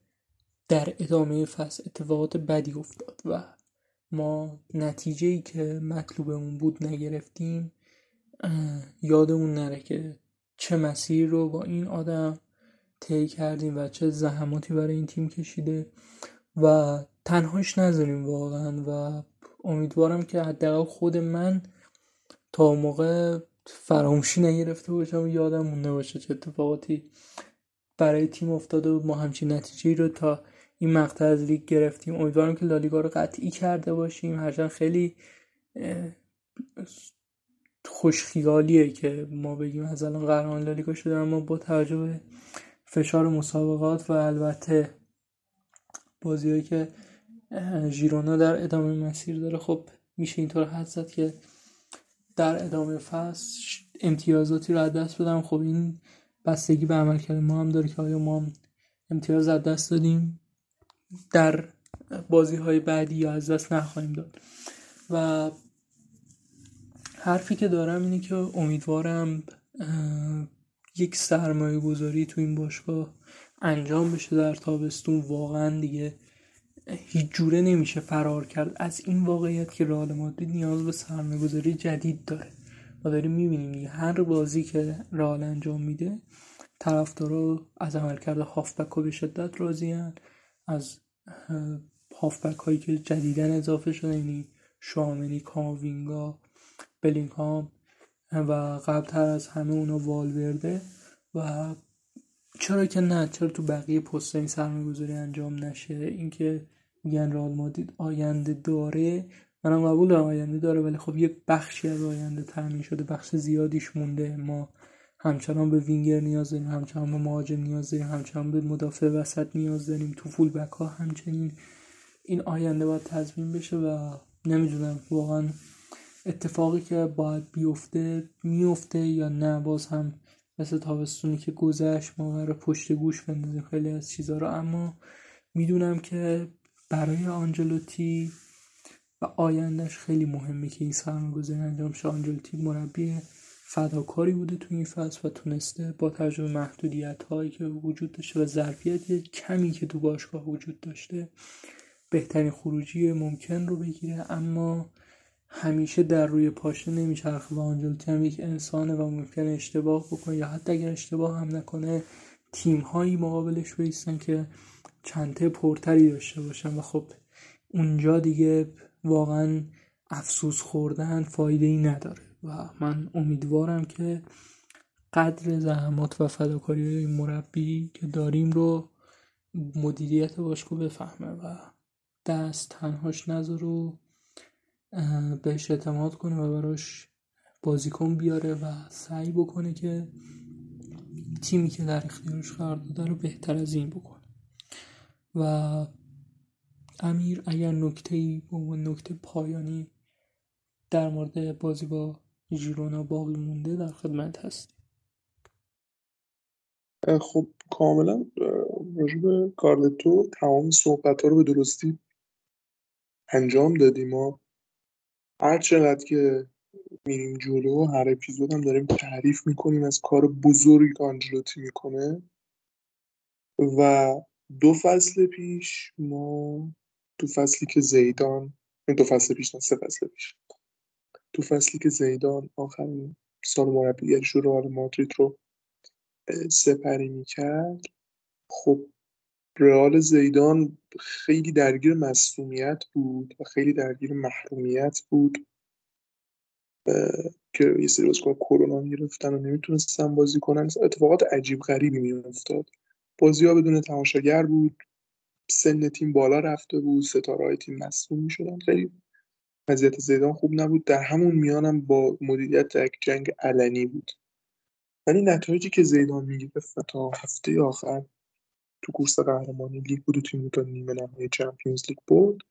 در ادامه فصل اتفاقات بدی افتاد و ما نتیجه ای که مطلوبمون بود نگرفتیم یادمون نره که چه مسیر رو با این آدم طی کردیم و چه زحماتی برای این تیم کشیده و تنهاش نذاریم واقعا و امیدوارم که حداقل خود من تا موقع فراموشی نگرفته باشم و یادم مونده باشه چه اتفاقاتی برای تیم افتاده و ما همچین نتیجه رو تا این مقطع از لیگ گرفتیم. امیدوارم که لالیگا رو قطعی کرده باشیم. هرچند خیلی خوشخیالیه که ما بگیم از الان قهرمان لالیگا شده اما با توجه به فشار مسابقات و البته بازیهایی که ژیرونا در ادامه مسیر داره. خب میشه اینطور حد زد که در ادامه فصل امتیازاتی رو از دست بدم. خب این بستگی به عمل کرده ما هم داره که آیا ما امتیاز از دست دادیم در بازی های بعدی یا از دست نخواهیم داد. و حرفی که دارم اینه که امیدوارم یک سرمایه گذاری تو این باشگاه انجام بشه در تابستون. واقعا دیگه هیچ جوره نمیشه فرار کرد. از این واقعیت که رئال مادرید نیاز به سرمایه گذاری جدید داره. ما داریم می‌بینیم هر بازی که رئال انجام میده طرفدارا از عملکرد هافبک به شدت راضیان از هافبک هایی که جدیدن اضافه شده یعنی شامنی کاماوینگا بلینگهام و قبلتر از همه اونا والورده. و چرا که نه؟ چرا تو بقیه پست این سرمایه گذاری انجام نشه؟ اینکه میگن رئال مادید آینده داره. منم قبول دارم آینده داره ولی خب یه بخشی از آینده تامین شده بخش زیادیش مونده. ما همچنان به وینگر نیاز داریم همچنان به مهاجم نیاز داریم همچنان به مدافع وسط نیاز داریم تو فول بک ها همچنین. این آینده باید تضمین بشه و نمی‌دونم واقعا اتفاقی که باید بیفته میفته یا نه. باز هم مثل تابستونی که گذشت ما برای پشت گوش بندازیم خیلی از چیزها رو. اما می‌دونم که برای آنجلوتی و آیندهش خیلی مهمه که این سرمایه‌گذاری انجام شه. آنجلوتی مربی فداکاری بوده تو این فصل و تونسته با تجربه محدودیت هایی که وجود داشته و ظرفیت کمی که تو باشگاه وجود داشته بهترین خروجی ممکن رو بگیره. اما همیشه در روی پاشه نمیچرخه و آنجلتی هم یک انسانه و ممکن اشتباه بکنه یا حتی اگر اشتباه هم نکنه تیم هایی مقابلش بیستن که چنته پرتری داشته باشن و خب اونجا دیگه واقعا افسوس خوردن فایده ای نداره و من امیدوارم که قدر زحمات و فداکاری مربی که داریم رو مدیریت باشگاه بفهمه و دست تنهاش نذاره و بهش اعتماد کنه و براش بازیکن بیاره و سعی بکنه که تیمی که در اختیارش قرار داده رو بهتر از این بکنه. و امیر اگر نکته ای به نکته پایانی در مورد بازی با ژیرونا باقی مونده در خدمت هست. خب کاملا راجب کارلتو تمام صحبت ها رو به درستی انجام دادیم. ما هر چقدر که میریم جلو هر اپیزود هم داریم تعریف می‌کنیم از کار بزرگی که آنجلوتی می‌کنه و دو فصل پیش ما دو فصلی که زیدان دو فصل پیش نه سه فصل پیش. تو فصلی که زیدان آخرین سال مربیگریش رو رئال مادرید رو سپری می‌کرد. خب رئال زیدان خیلی درگیر مصومیت بود و خیلی درگیر محرومیت بود. که یه سری بازیکن کرونا می‌گرفتن و نمی‌تونستن بازی کنن. اتفاقات عجیب غریبی میافتاد. بازی ها بدون تماشاگر بود. سن تیم بالا رفته بود. ستاره های تیم مصوم می‌شدن. خیلی وضعیت زیدان خوب نبود. در همون میانم با مدیریت یک جنگ علنی بود. ولی نتایجی که زیدان و تا هفته آخر تو کورس قهرمانی لیگ بود و تیم تا نیمه نهایی چمپیونز لیگ بود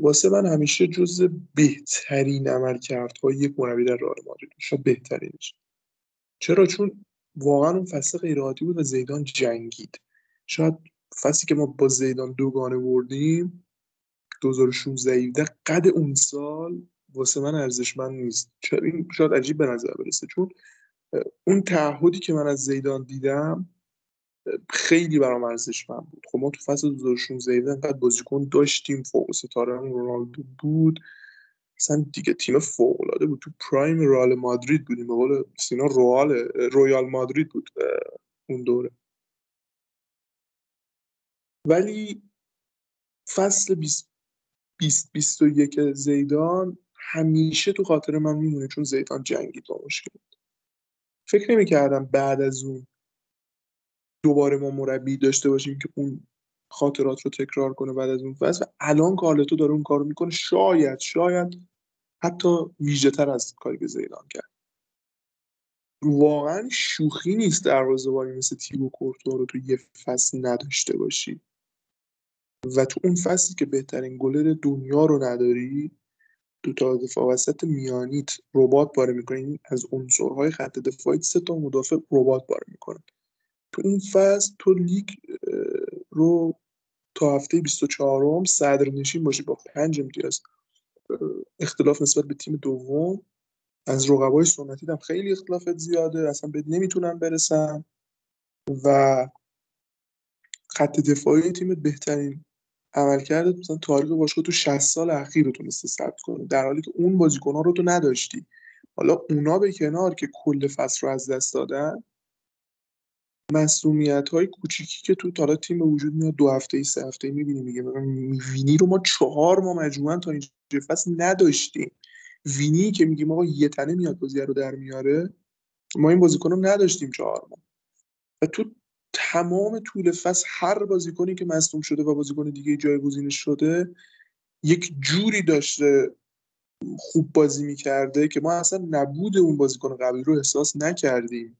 واسه من همیشه جز بهترین عملکردهای یک مربی در رئال مادرید شاید بهترینش. چرا؟ چون واقعا اون فصل غیر عادی بود و زیدان جنگید. شاید فصلی که ما با زیدان دوگانه بردیم 2016 قد اون سال واسه من ارزشمند نیست. این شاید عجیب به نظر برسه. چون اون تعهدی که من از زیدان دیدم خیلی برام ارزشمند بود. خب ما تو فصل 2016 انقدر بازیکن داشتیم. فوق ستاره رونالدو بود. مثلا دیگه تیم فوق العاده بود. تو پرایم رئال مادرید بودیم. به قول سینا روال رویال مادرید بود اون دوره. ولی فصل 20 21 زیدان همیشه تو خاطر من میمونه چون زیدان جنگید با مشکل. فکر نمی‌کردم بعد از اون دوباره ما مربی داشته باشیم که اون خاطرات رو تکرار کنه بعد از اون فصل و الان کارلتو داره اون کارو می‌کنه شاید شاید حتی ویژه تر از کاری که زیدان کرد. واقعا شوخی نیست دروازه‌بانی مثل تیبو کورتوا رو تو یه فصل نداشته باشی. و تو اون فصلی که بهترین گلر دنیا رو نداری دو تا دفاع وسط میانیت ربات باره می‌کنی از عنصرهای خط دفاعی سه تا مدافع ربات باره می‌کنن تو این فصل تو لیگ رو تا هفته 24 م صدر نشین باشی با پنج امتیاز اختلاف نسبت به تیم دوم. از رقبای سنتی هم خیلی اختلافت زیاده اصلا بهت نمی‌تونن برسن و خط دفاعی تیمت بهترین عملکرد مثلا تاریخ باشگاه تو 60 سال اخیر رو تونسته ثبت کنه در حالی که اون بازیکن‌ها رو تو نداشتی. حالا اونا به کنار که کل فصل رو از دست دادن مسئولیت های کوچیکی که تو حالا تیم به وجود میاد دو هفته ای سه هفته ای می‌بینی میگه وینی رو ما چهار ما مجموعا تا اینجا فصل نداشتیم. وینی که میگیم آقا یه تنه میاد بازی رو در میاره ما این بازیکن رو نداشتیم چهار ما و تو تمام طول فصل هر بازیکنی که مصدوم شده و بازیکن دیگه جایگزینش شده یک جوری داشته خوب بازی می‌کرده که ما اصلا نبود اون بازیکن قبلی رو احساس نکردیم.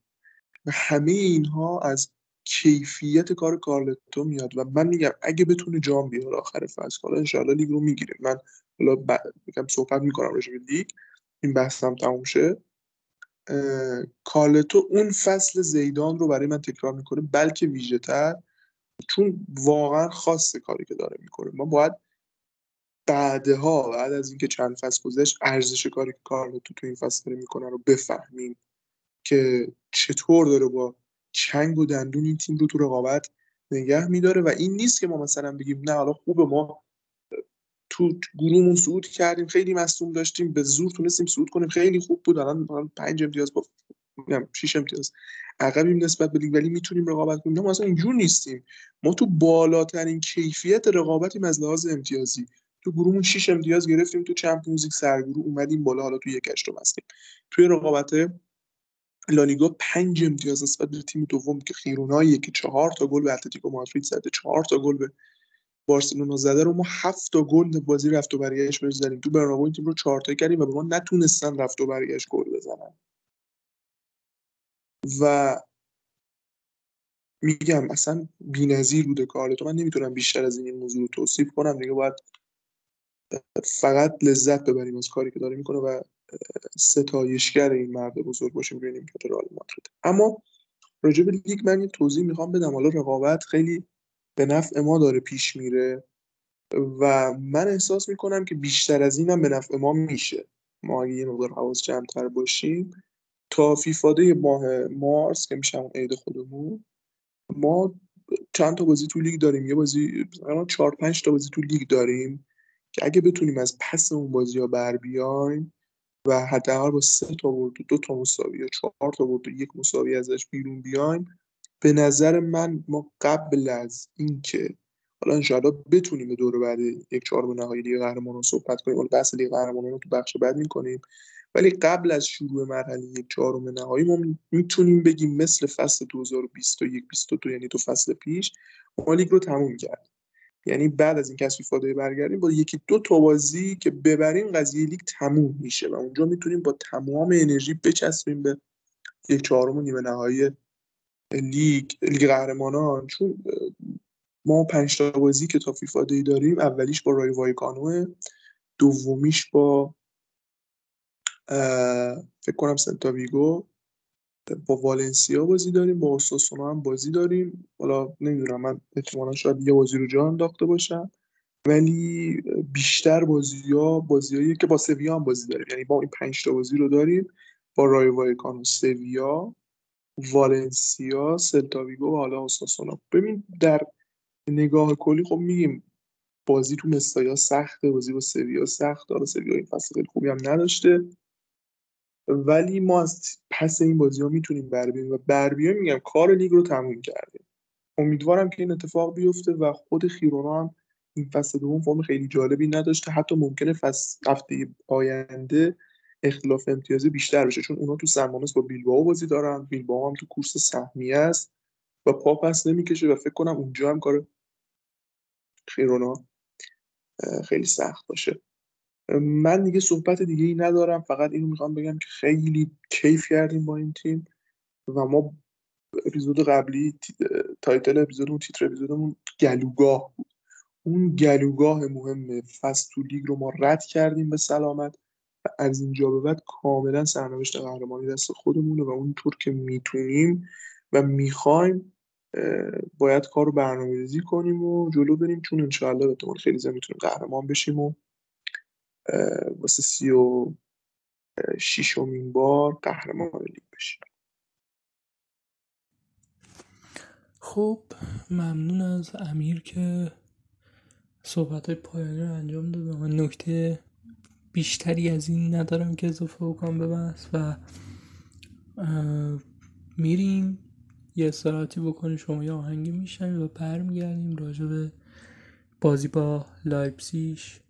و همه اینها از کیفیت کار کارلتو میاد و من میگم اگه بتونه جام بیاره آخر فصل حالا انشاءالله لیگ رو می‌گیریم من حالا میگم صحبت می‌کنم راجع به لیگ. این بحثم تموم شه. کارلتو اون فصل زیدان رو برای من تکرار می‌کنه بلکه ویژه تر چون واقعا خاصه کاری که داره می‌کنه. ما باید بعدها بعد از اینکه چند فصل گذشت ارزش کاری که کارلتو تو این فصل داره می‌کنه رو بفهمیم. که چطور داره با چنگ و دندون این تیم رو تو رقابت نگه میداره و این نیست که ما مثلا بگیم نه حالا خوبه ما تو گروهمون صعود کردیم خیلی مصدوم داشتیم به زور تونستیم صعود کنیم خیلی خوب بود. الان پنج امتیاز با میگم 6 امتیاز عقبیم نسبت به لیگ ولی می‌تونیم رقابت کنیم. ما اصلا اینجور نیستیم. ما تو بالاترین کیفیت رقابتیم از لحاظ امتیازی. تو گروهمون 6 امتیاز گرفتیم تو چمپیونز لیگ سرگروه اومدیم بالا حالا تو یک هشتم هستیم. توی رقابت لالیگا پنج امتیاز نسبت به تیم دوم که خیرونایی که چهار تا گل به اتلتیکو مادرید زده چهار تا گل به بارسلونا زده رو ما هفت تا گل بازی رفت و برگشت بهش زدیم تو برنابو این تیم رو چهار تا کردیم و به ما نتونستن رفت و برگشت گل بزنن. و میگم اصلا بی‌نظیر بوده کار تو. من نمی‌تونم بیشتر از این, موضوع رو توصیف کنم. دیگه باید فقط لذت ببریم از کاری که داره می‌کنه و ستایشگر این مرد بزرگ باشیم روی نیمکت رئال مادرید اما راجع به لیگ من یه توضیح می‌خوام بدم. حالا رقابت خیلی به نفع ما داره پیش میره و من احساس می‌کنم که بیشتر از اینم به نفع ما میشه. ما اگه یه مقدار حواس جمعتر باشیم تا فیفاده ماه مارس که میشه اون عید خودمون ما چند تا بازی تو لیگ داریم. یه بازی چهار پنج تا بازی تو لیگ داریم که اگه بتونیم از پس اون بازی ها بر بیایم و حداقل با سه تا برد و دو تا مساوی یا چهار تا برد و یک مساوی ازش بیرون بیایم. به نظر من ما قبل از اینکه حالا انشاءالله بتونیم دور بعد یک چهارم نهایی لیگ قهرمانان صحبت کنیم حالا بحث لیگ قهرمانان رو تو بخش بعد می‌کنیم. ولی قبل از شروع مرحله یک چهارم نهایی ما می‌تونیم بگیم مثل فصل 2021 22 یعنی تو فصل پیش ما لیگ رو تموم کردیم. یعنی بعد از اینکه از FIFA Day برگردیم با یکی دو تا بازی که ببریم قضیه لیگ تموم میشه و اونجا می‌تونیم با تمام انرژی بچسبیم به یک چهارم نیمه نهایی لیگ لیگ قهرمانان. چون ما پنج تا بازی که تا فیفا داریم اولیش با رای وایکانو دومیش با فکر کنم سنتا ویگو با والنسیا بازی داریم با اوساسونا هم بازی داریم. حالا نمی‌دونم من احتمالا شاید یه بازی رو جا انداخته باشم. ولی بیشتر بازی ها بازیایی که با سویا هم بازی داریم. یعنی با این پنج تا بازی رو داریم. با رایو وایکانو سویا والنسیا سلتاویگو و حالا اوساسونا ببین در نگاه کلی خب میگیم بازی تو مستایا سخته بازی با سویا سخت حالا سویا این فصل خوبی هم نداشته. ولی ما از پس این بازی ها می‌تونیم بر بیایم میگم کار لیگ رو تموم کردیم. امیدوارم که این اتفاق بیفته و خود خیرونا هم این فصل دوم فرم خیلی جالبی نداشته. حتی ممکنه فصل هفته آینده اختلاف امتیازی بیشتر بشه چون اونا تو سمانوس با بیلبائو بازی دارن. بیلبائو هم تو کورس سهمیه است و پا پس نمی‌کشه و فکر کنم اونجا هم کار خیرونا خیلی سخت باشه. من دیگه صحبت دیگه ای ندارم فقط اینو می‌خوام بگم که خیلی کیف کردیم با این تیم و ما اپیزود قبلی title اپیزودمون تیتر اپیزودمون گلوگاه بود. اون گلوگاه مهم فصل تو لیگ رو ما رد کردیم به سلامت و از اینجا به بعد کاملا سرنوشت قهرمانی دست خودمونه و اونطور که می‌تونیم و می‌خوایم باید کار رو برنامه کنیم و جلو بریم چون انشاءالله به خیلی زیاد می‌تونیم قهرمان بشیم و واسه سی و شیشمین بار قهرمان لیگ بشیم خب ممنون از امیر که صحبت های پایانی رو انجام داد من نکته بیشتری از این ندارم که اضافه بکنم به بحث و میریم. یه استراحتی بکنیم. شما یه آهنگی میشنوید و برمیگردیم راجع به بازی با لایپزیش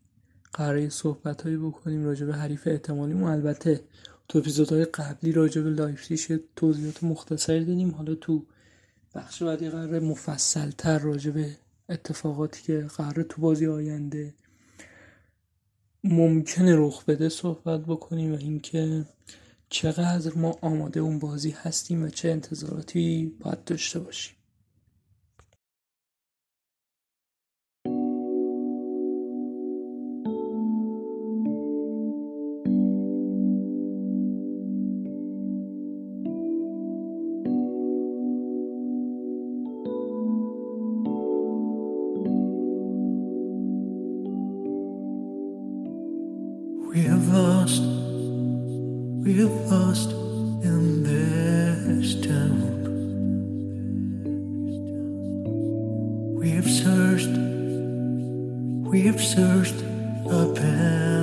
قراره صحبت هایی بکنیم راجع به حریف احتمالیمون. البته تو اپیزودهای قبلی راجع به لایپزیگ توضیحات مختصری دادیم. حالا تو بخش بعدی قرار مفصل تر راجع اتفاقاتی که قرار تو بازی آینده ممکنه رخ بده صحبت بکنیم و اینکه چقدر ما آماده اون بازی هستیم و چه انتظاراتی باید داشته باشیم. We have searched, we have searched the past.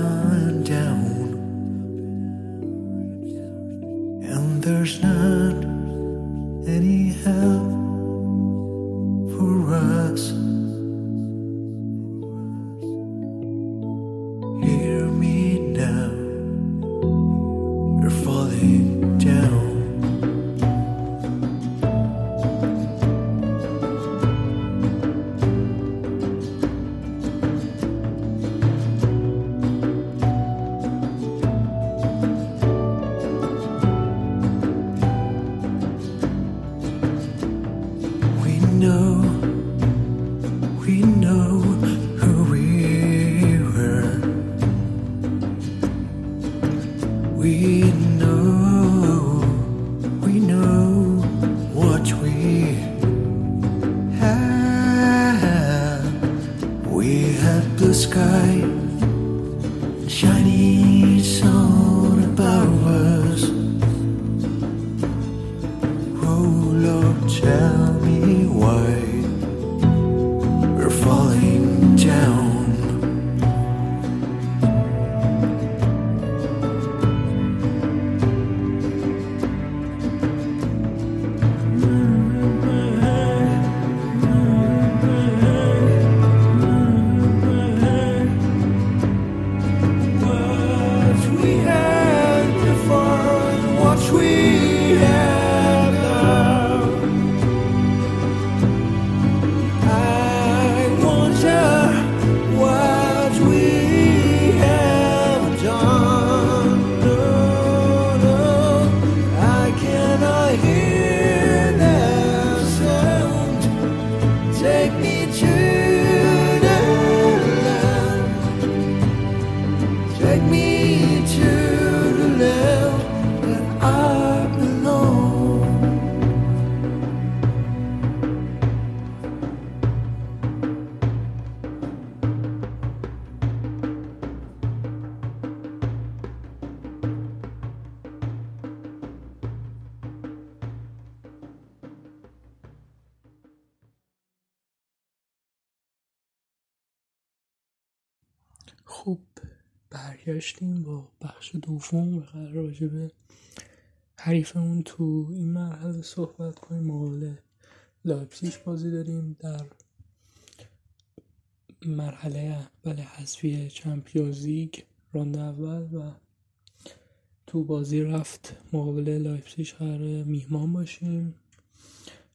خب برگشتیم با بخش دوم و قراره راجع به حریفمون تو این مرحله صحبت کنیم. مقابل لایپزیگ بازی داریم در مرحله اول حذفی Champions League راند اول و تو بازی رفت مقابل لایپزیگ قراره میهمان باشیم.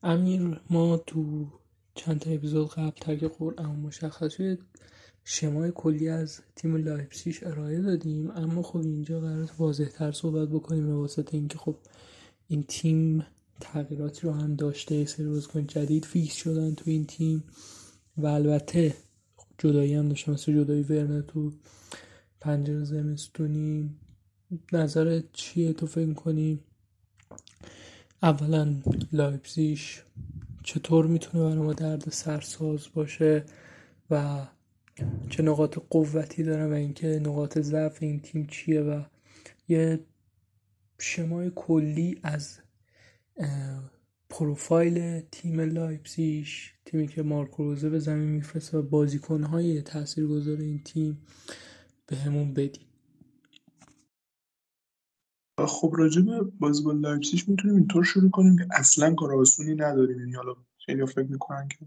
امیر ما تو چند تا اپیزود قبل تر که قرعه مشخص شد. شمای کلی از تیم لایپزیگ ارائه دادیم اما خب اینجا قراره واضح تر صحبت بکنیم به واسطه اینکه خب این تیم تغییراتی رو هم داشته سری بازیکن جدید فیکس شدن تو این تیم و البته خب جدایی هم داشته مثل جدایی ورنر تو پنجره زمستونی. نظرت چیه تو فکر کنی اولا لایپزیگ چطور می‌تونه برای ما دردسرساز باشه و چه نقاط قوتی داره و اینکه نقاط ضعف این تیم چیه و یه شمای کلی از پروفایل تیم لایپزیش تیمی که مارکو روزه به زمین میفرسته و بازیکنهای تاثیرگذار این تیم بهمون بدی. خب راجع به بازی با لایپزیگ می‌تونیم اینطور شروع کنیم که اصلا کار آسونی نداریم. یعنی حالا خیلی فکر می‌کنن که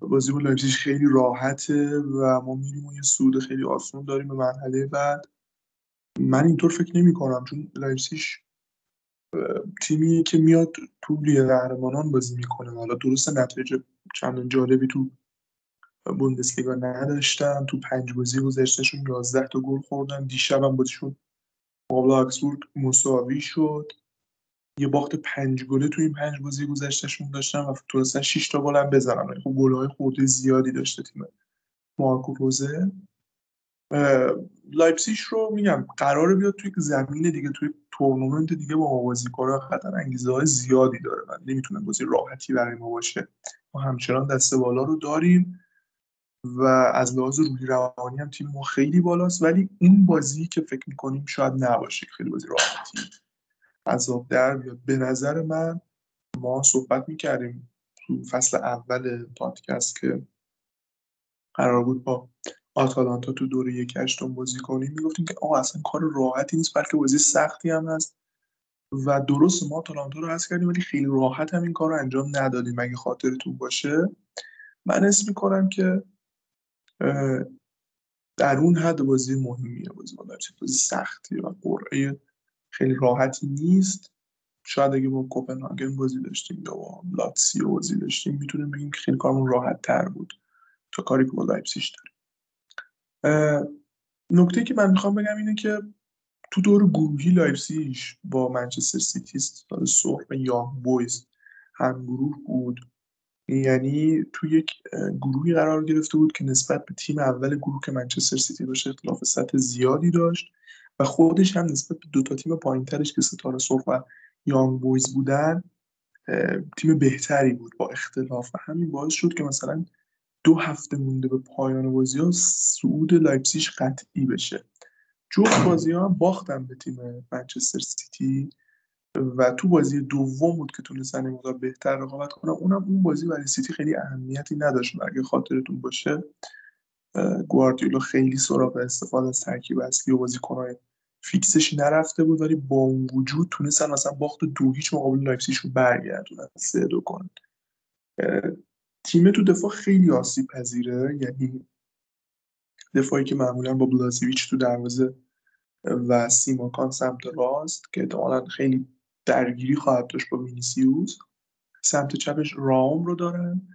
بازی با لایپزیگ خیلی راحته و ما میریم و یه صعود خیلی آسون داریم به مرحله بعد. من اینطور فکر نمی کنم چون لایپزیگ تیمیه که میاد تو لیگ قهرمانان بازی می‌کنه. حالا درست نتایج چندان جالبی تو بوندسلیگا نداشتن. تو پنج بازی گذشتهشون 11 تا گل خوردن. دیشب هم بازیشون مقابل آگسبورگ مساوی شد. یه باخت پنج گله تو این پنج بازی گذشتهشون داشتن و تونستن 6 تا گل هم بزنن ولی خب گل‌های خورده زیادی داشته تیم مارکو روزه. اه، لایپزیگ رو میگم قراره بیاد توی زمین دیگه توی تورنمنت دیگه با ما بازی کنه قطعا انگیزه های زیادی داره من نمی‌تونه بازی راحتی برای ما باشه. ما همچنان دست بالا رو داریم و از لحاظ روحی روانی هم تیم ما خیلی بالاست ولی اون بازی که فکر می‌کنیم شاید نباشه خیلی بازی راحتی. عذاب در بیاد به نظر من ما صحبت می‌کردیم تو فصل اول پادکست که قرار بود با آتالانتا تو دوره یک هشتم بازی کنیم می‌گفتیم که آقا اصلا کار راحتی نیست بلکه بازی سختی هم هست و درست ما آتالانتا رو حذف کردیم ولی خیلی راحت هم این کار رو انجام ندادیم اگه خاطرتون باشه من اسم می‌کنم که در اون حد بازی مهمیه بازی. بازی سختی و قرعه خیلی راحتی نیست. شاید اگه با کوپنهاگن بازی داشتیم یا با لاتسیو بازی داشتیم می‌تونیم بگیم که خیلی کارمون راحت تر بود. تا کاری که با لایپزیگ داریم. نکته که من می‌خوام بگم اینه که تو دور گروهی لایپزیگ با منچستر سیتی ستاره سرخ یانگ بویز هم گروه بود. یعنی تو یک گروهی قرار گرفته بود که نسبت به تیم اول گروه که منچستر سیتی باشه اختلاف سطح زیادی داشت. و خودش هم نسبت به دو تا تیم پایینترش که ستاره سرخ و یانگ بویز بودن تیم بهتری بود با اختلاف. و همین باعث شد که مثلا دو هفته مونده به پایان بازی ها صعود لایپزیگ قطعی بشه. جفت بازی ها باختن به تیم منچستر سیتی و تو بازی دوم بود که تونستن این بهتر رقابت کنن. اونم اون بازی برای سیتی خیلی اهمیتی نداشت. اگه خاطرتون باشه گواردیولا خیلی سراغ استفاده از ترکیب اصلی و بازیکن‌های فیکسش نرفته بود ولی با اون وجود تونستن مثلا باخت دو هیچ مقابل لایپزیگ رو برگردونن. سه دو کنن. تیم تو دفاع خیلی آسیب پذیره. یعنی دفاعی که معمولا با بلاسویچ تو دروازه و سیماکان سمت راست که احتمالا خیلی درگیری خواهد داشت با وینیسیوس سمت چپش رام رو دارن.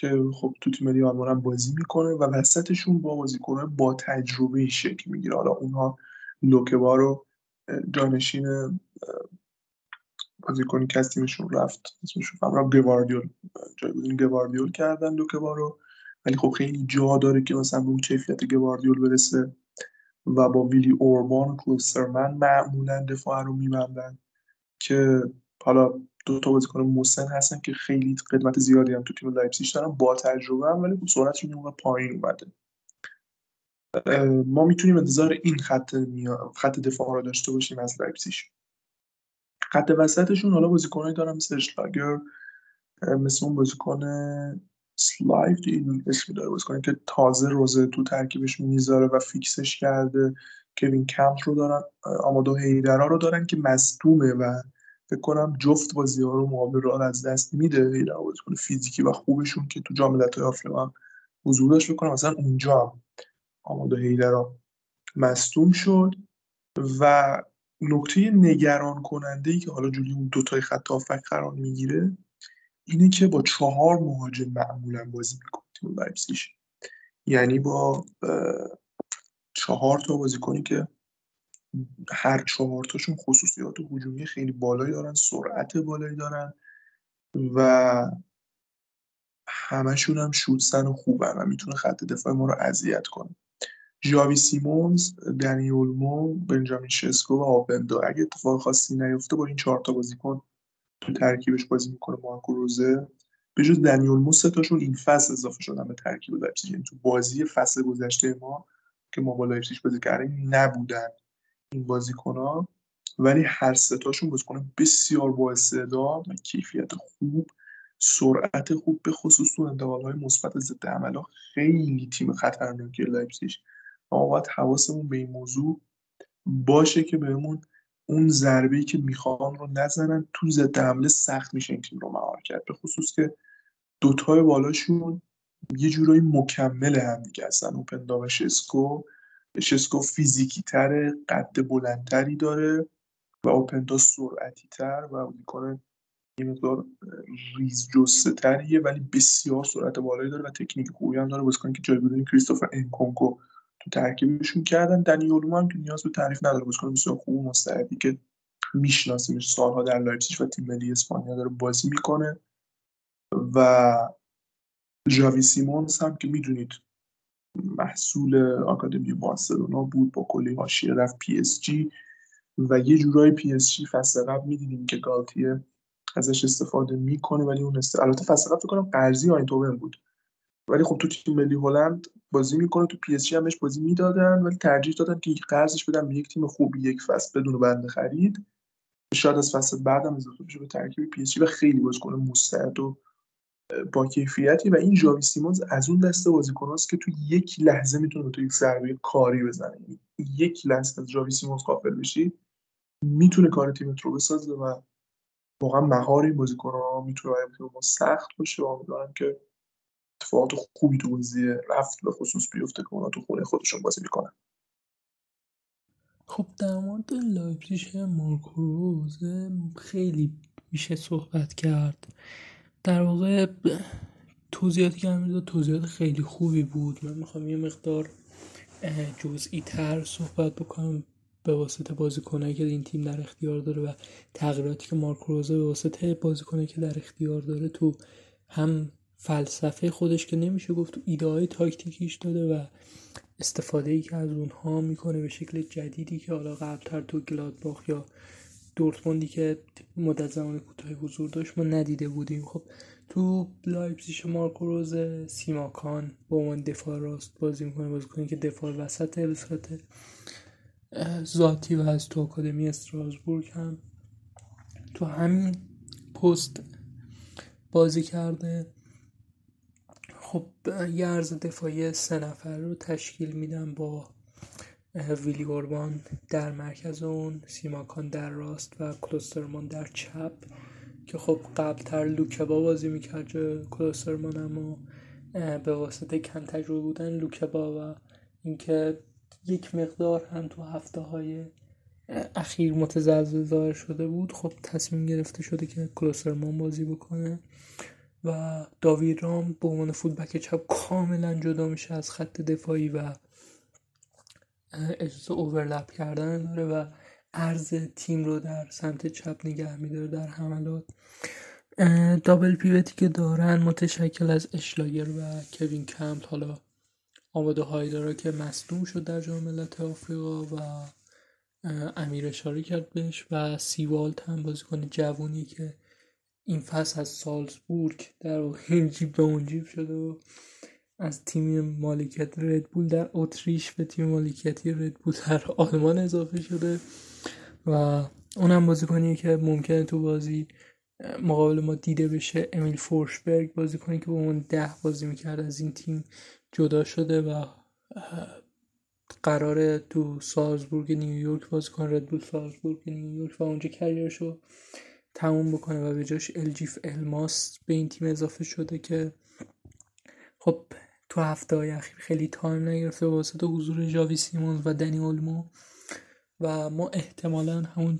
که خب تو تیم ملی آلمان بازی می‌کنه و وسطشون با بازیکن‌های با تجربه شکل می‌گیره. حالا اونها لوکبا رو جانشین بازیکنی که از تیمشون رفت اسمشون فهمم گواردیول جایگزین گواردیول کردن لوکبا رو ولی خب خیلی جا داره که مثلا به اون کیفیت گواردیول برسه و با ویلی اوربان و کلوسترمن معمولا دفاع رو میبندن که حالا دو تا بازیکن مسن هستن که خیلی قدمت زیادی هم تو تیم لایپزیگ دارن با تجربه هم ولی خب سرعتشون یه موقع پایین اومده. اه، ما می‌تونیم انتظار این خط خط دفاع رو داشته باشیم از لایپزیگ. خط وسطشون حالا بازیکنایی دارن مثل اشلاگر مثل اون بازیکن سلایف این اسمی داره بازیکنی که تازه روزه تو ترکیبش می‌ذاره و فیکسش کرده کوین کمپ رو دارن آمادو هیدرا رو دارن که مصدومه و فکر کنم جفت بازی ها رو مقابل رئال از دست میده. هیدرا بازیکن فیزیکی و خوبشون که تو جام ملت‌های آفریقا هم حضور داشت. بکنم مثلا اونجا هم آمادو هیدرا مصدوم شد. و نکته نگران کننده ای که حالا جلوی اون دوتای خط هافبک قرار می‌گیره اینه که با چهار مهاجم معمولا بازی می‌کنه تیم یعنی با چهار تا بازیکنی که هر چهار تاشون خصوصیات هجومی خیلی بالایی دارن سرعت بالایی دارن و همشون هم شوتزن و خوبن و می‌تونه خط دفاع ما رو اذیت کنه. ژاوی سیمونز، دنی اولمو، بنجامین شسکو و آپندا اگه اتفاق خاصی نیفته با این چهار تا بازیکن تو ترکیبش بازی می‌کنه مارکو روزه. به جز دنی اولمو سه این فصل اضافه شدن به ترکیب لایپزیگ. یعنی تو بازی فصل گذشته ما که ما با لایپزیگ بازی کردیم نبودن. این بازیکن‌ها. ولی هر سه تاشون بازیکن بسیار با استعداد کیفیت خوب سرعت خوب به خصوص تو انتقال‌های مثبت ضد حمله خیلی تیم خطرناکی لایپزیگ. ما باید حواسمون به این موضوع باشه که بهمون اون ضربه‌ای که می‌خوان رو نزنن. تو ضد حمله سخت میشه این تیم رو مهار کرد. به خصوص که دوتای بالاشون یه جورایی مکمل هم دیگه هستن. اوپندا و شسکو فیزیکی تره قد بلندتری داره و اوپندا سرعتی تر و می‌کنه یه مقدار ریز جسته تریه ولی بسیار سرعت بالایی داره و تکنیک خوبی هم داره. بازیکنی که جایگزین کریستوفر انکونکو تو ترکیبشون کردن. دنی اولمو هم که نیاز به تعریف نداره. بازیکن بسیار خوب و مستعدی که میشناسیمش سالها در لایپزیگ و تیم ملی اسپانیا داره بازی می‌کنه. و ژاوی سیمونز هم که می‌دونید محصول آکادمی بارسلونا بود با کلی حاشیه رفت پی اس جی و یه جورایی پی اس جی فصل قبل می‌دیدیم که گالتیه ازش استفاده می‌کنه ولی اون است... البته فصل قبل فکر کنم قرضی آیندهوون بود. ولی خب تو تیم ملی هلند بازی می‌کنه تو پی اس جی هم بهش بازی می‌دادن ولی ترجیح دادن که قرضش بدن به یک تیم خوب یک فصل بدون بند خرید. شاید از فصل بعدم اضافه بشه به ترکیب پی اس جی و خیلی بازیکن مستعد و با کیفیتی و این ژاوی سیمونز از اون دسته بازیکناست که تو یک لحظه می‌تونه به تو یک ضربه کاری بزنه. یعنی یک لحظه از ژاوی سیمونز غافل بشی می‌تونه کار تیمت رو بسازه و واقعا مهار این بازیکن‌ها می‌تونه برای ما سخت باشه. و امیدوارم که اتفاقات خوبی تو بازی رفت به خصوص بیفته که اونا تو خونه خودشون بازی می‌کنن. خب در مورد لایپزیگ مارکو خیلی میشه صحبت کرد. در واقع توضیحاتی که داد توضیحات خیلی خوبی بود. من می‌خوام یه مقدار جزئی تر صحبت بکنم به واسطه بازیکنایی که این تیم در اختیار داره و تغییراتی که مارکو روزه به واسطه بازیکنایی که در اختیار داره تو هم فلسفه خودش که نمیشه گفت تو ایده های تاکتیکیش داده و استفاده ای که از اونها می‌کنه به شکل جدیدی که حالا قبلتر تو گلادباخ یا دورتموندی که مدت زمان کوتاهی حضور داشت ما ندیده بودیم. خب تو لایپزیگ مارکو روز سیماکان با عنوان دفاع راست بازی می‌کنه بازیکنیه که دفاع وسط به صورت ذاتی و از تو آکادمی استراسبورگ هم تو همین پست بازی کرده. خب یه عرض دفاعی سه نفر رو تشکیل میدم با ویلی اوربان در مرکز اون سیماکان در راست و کلوسترمان در چپ که خب قبلتر لوکبا بازی می‌کرد جای کلوسترمان اما به واسطه کم تجربه بودن لوکبا و اینکه یک مقدار هم تو هفته های اخیر متزلزل ظاهر شده بود خب تصمیم گرفته شده که کلوسترمان بازی بکنه و داوید رام به عنوان فودبک چپ کاملا جدا میشه از خط دفاعی و اجازه اوورلپ کردن داره و عرض تیم رو در سمت چپ نگه میداره در حملات. دابل پیوتی که دارن متشکل از اشلاگر و کوین کمپ حالا آماده هایی داره که مصدوم شد در جام ملت آفریقا و امیر اشاره کرد بهش و سیوالت هم بازیکن جوونی که این فصل از سالزبورگ در جیب به اون جیب شده و از تیم مالکیت ردبول در اتریش به تیم مالکیتی ردبول در آلمان اضافه شده و اونم بازیکنیه که ممکنه تو بازی مقابل ما دیده بشه امیل فورشبرگ بازیکنی که با اون ده بازی می‌کرد از این تیم جدا شده و قرار تو سالزبورگ نیویورک بازی کنه ردبول سالزبورگ نیویورک و اونجا کریرشو تموم بکنه و به جاش الیف الماس به این تیم اضافه شده که خب تو هفته های اخیر خیلی time نگرفته واسطه حضور جاوی سیمونز و دنی اولمو و ما احتمالا همون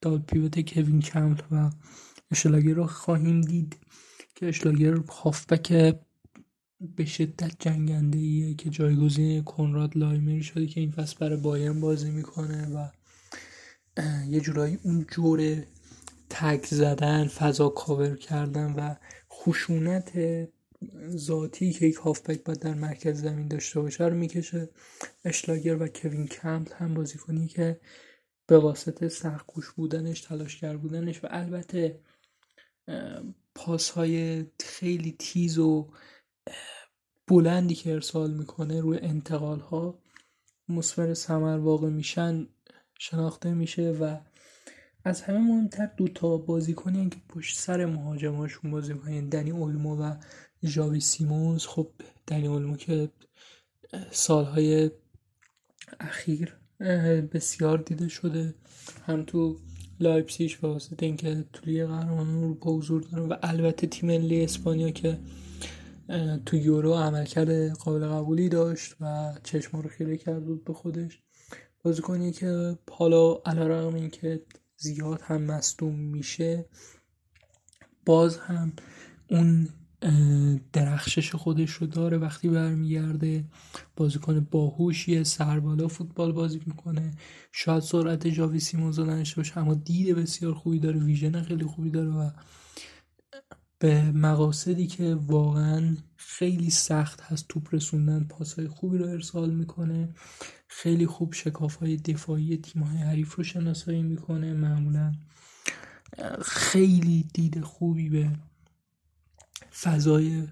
double pivot کوین کمپل و اشلاگر رو خواهیم دید که اشلاگر هافبک به شدت جنگنده ایه که جایگزین کنراد لایمری شده که این فصل برای بایرن بازی می‌کنه و یه جورایی اون جور تک زدن فضا کاور کردن و خشونت ذاتی که یک هافبک باید در مرکز زمین داشته باشه رو می‌کشه. اشلاگر و کوین کمپل هم بازیکنی که به واسطه سرخوش بودنش تلاشگر بودنش و البته پاس های خیلی تیز و بلندی که ارسال می‌کنه روی انتقال ها مصور سمر واقع میشن شناخته میشه و از همه مهمتر دوتا بازیکنی که پشت سر مهاجماشون بازی کنن دنی اولمو و ژاوی سیمونز خب دنی اولمو که سالهای اخیر بسیار دیده شده هم تو لایپسیش به واسطه اینکه تو لیگ قهرمانان اروپا حضور داره و البته تیم ملی اسپانیا که تو یورو عملکرد قابل قبولی داشت و چشم رو خیره کرد بود به خودش. بازیکنی که حالا علیرغم اینکه زیاد هم مصدوم میشه باز هم اون درخشش خودش رو داره وقتی برمیگرده. بازیکن باهوشیه سربالا فوتبال بازی می‌کنه. شاید سرعت جاوی سیمونز نداشته باشه اما دید بسیار خوبی داره ویژن خیلی خوبی داره و به مقاصدی که واقعا خیلی سخت هست توپ رسوندن پاسهای خوبی رو ارسال می‌کنه. خیلی خوب شکاف های دفاعی تیم های حریف رو شناسایی می‌کنه. معمولا خیلی دید خوبی به فضای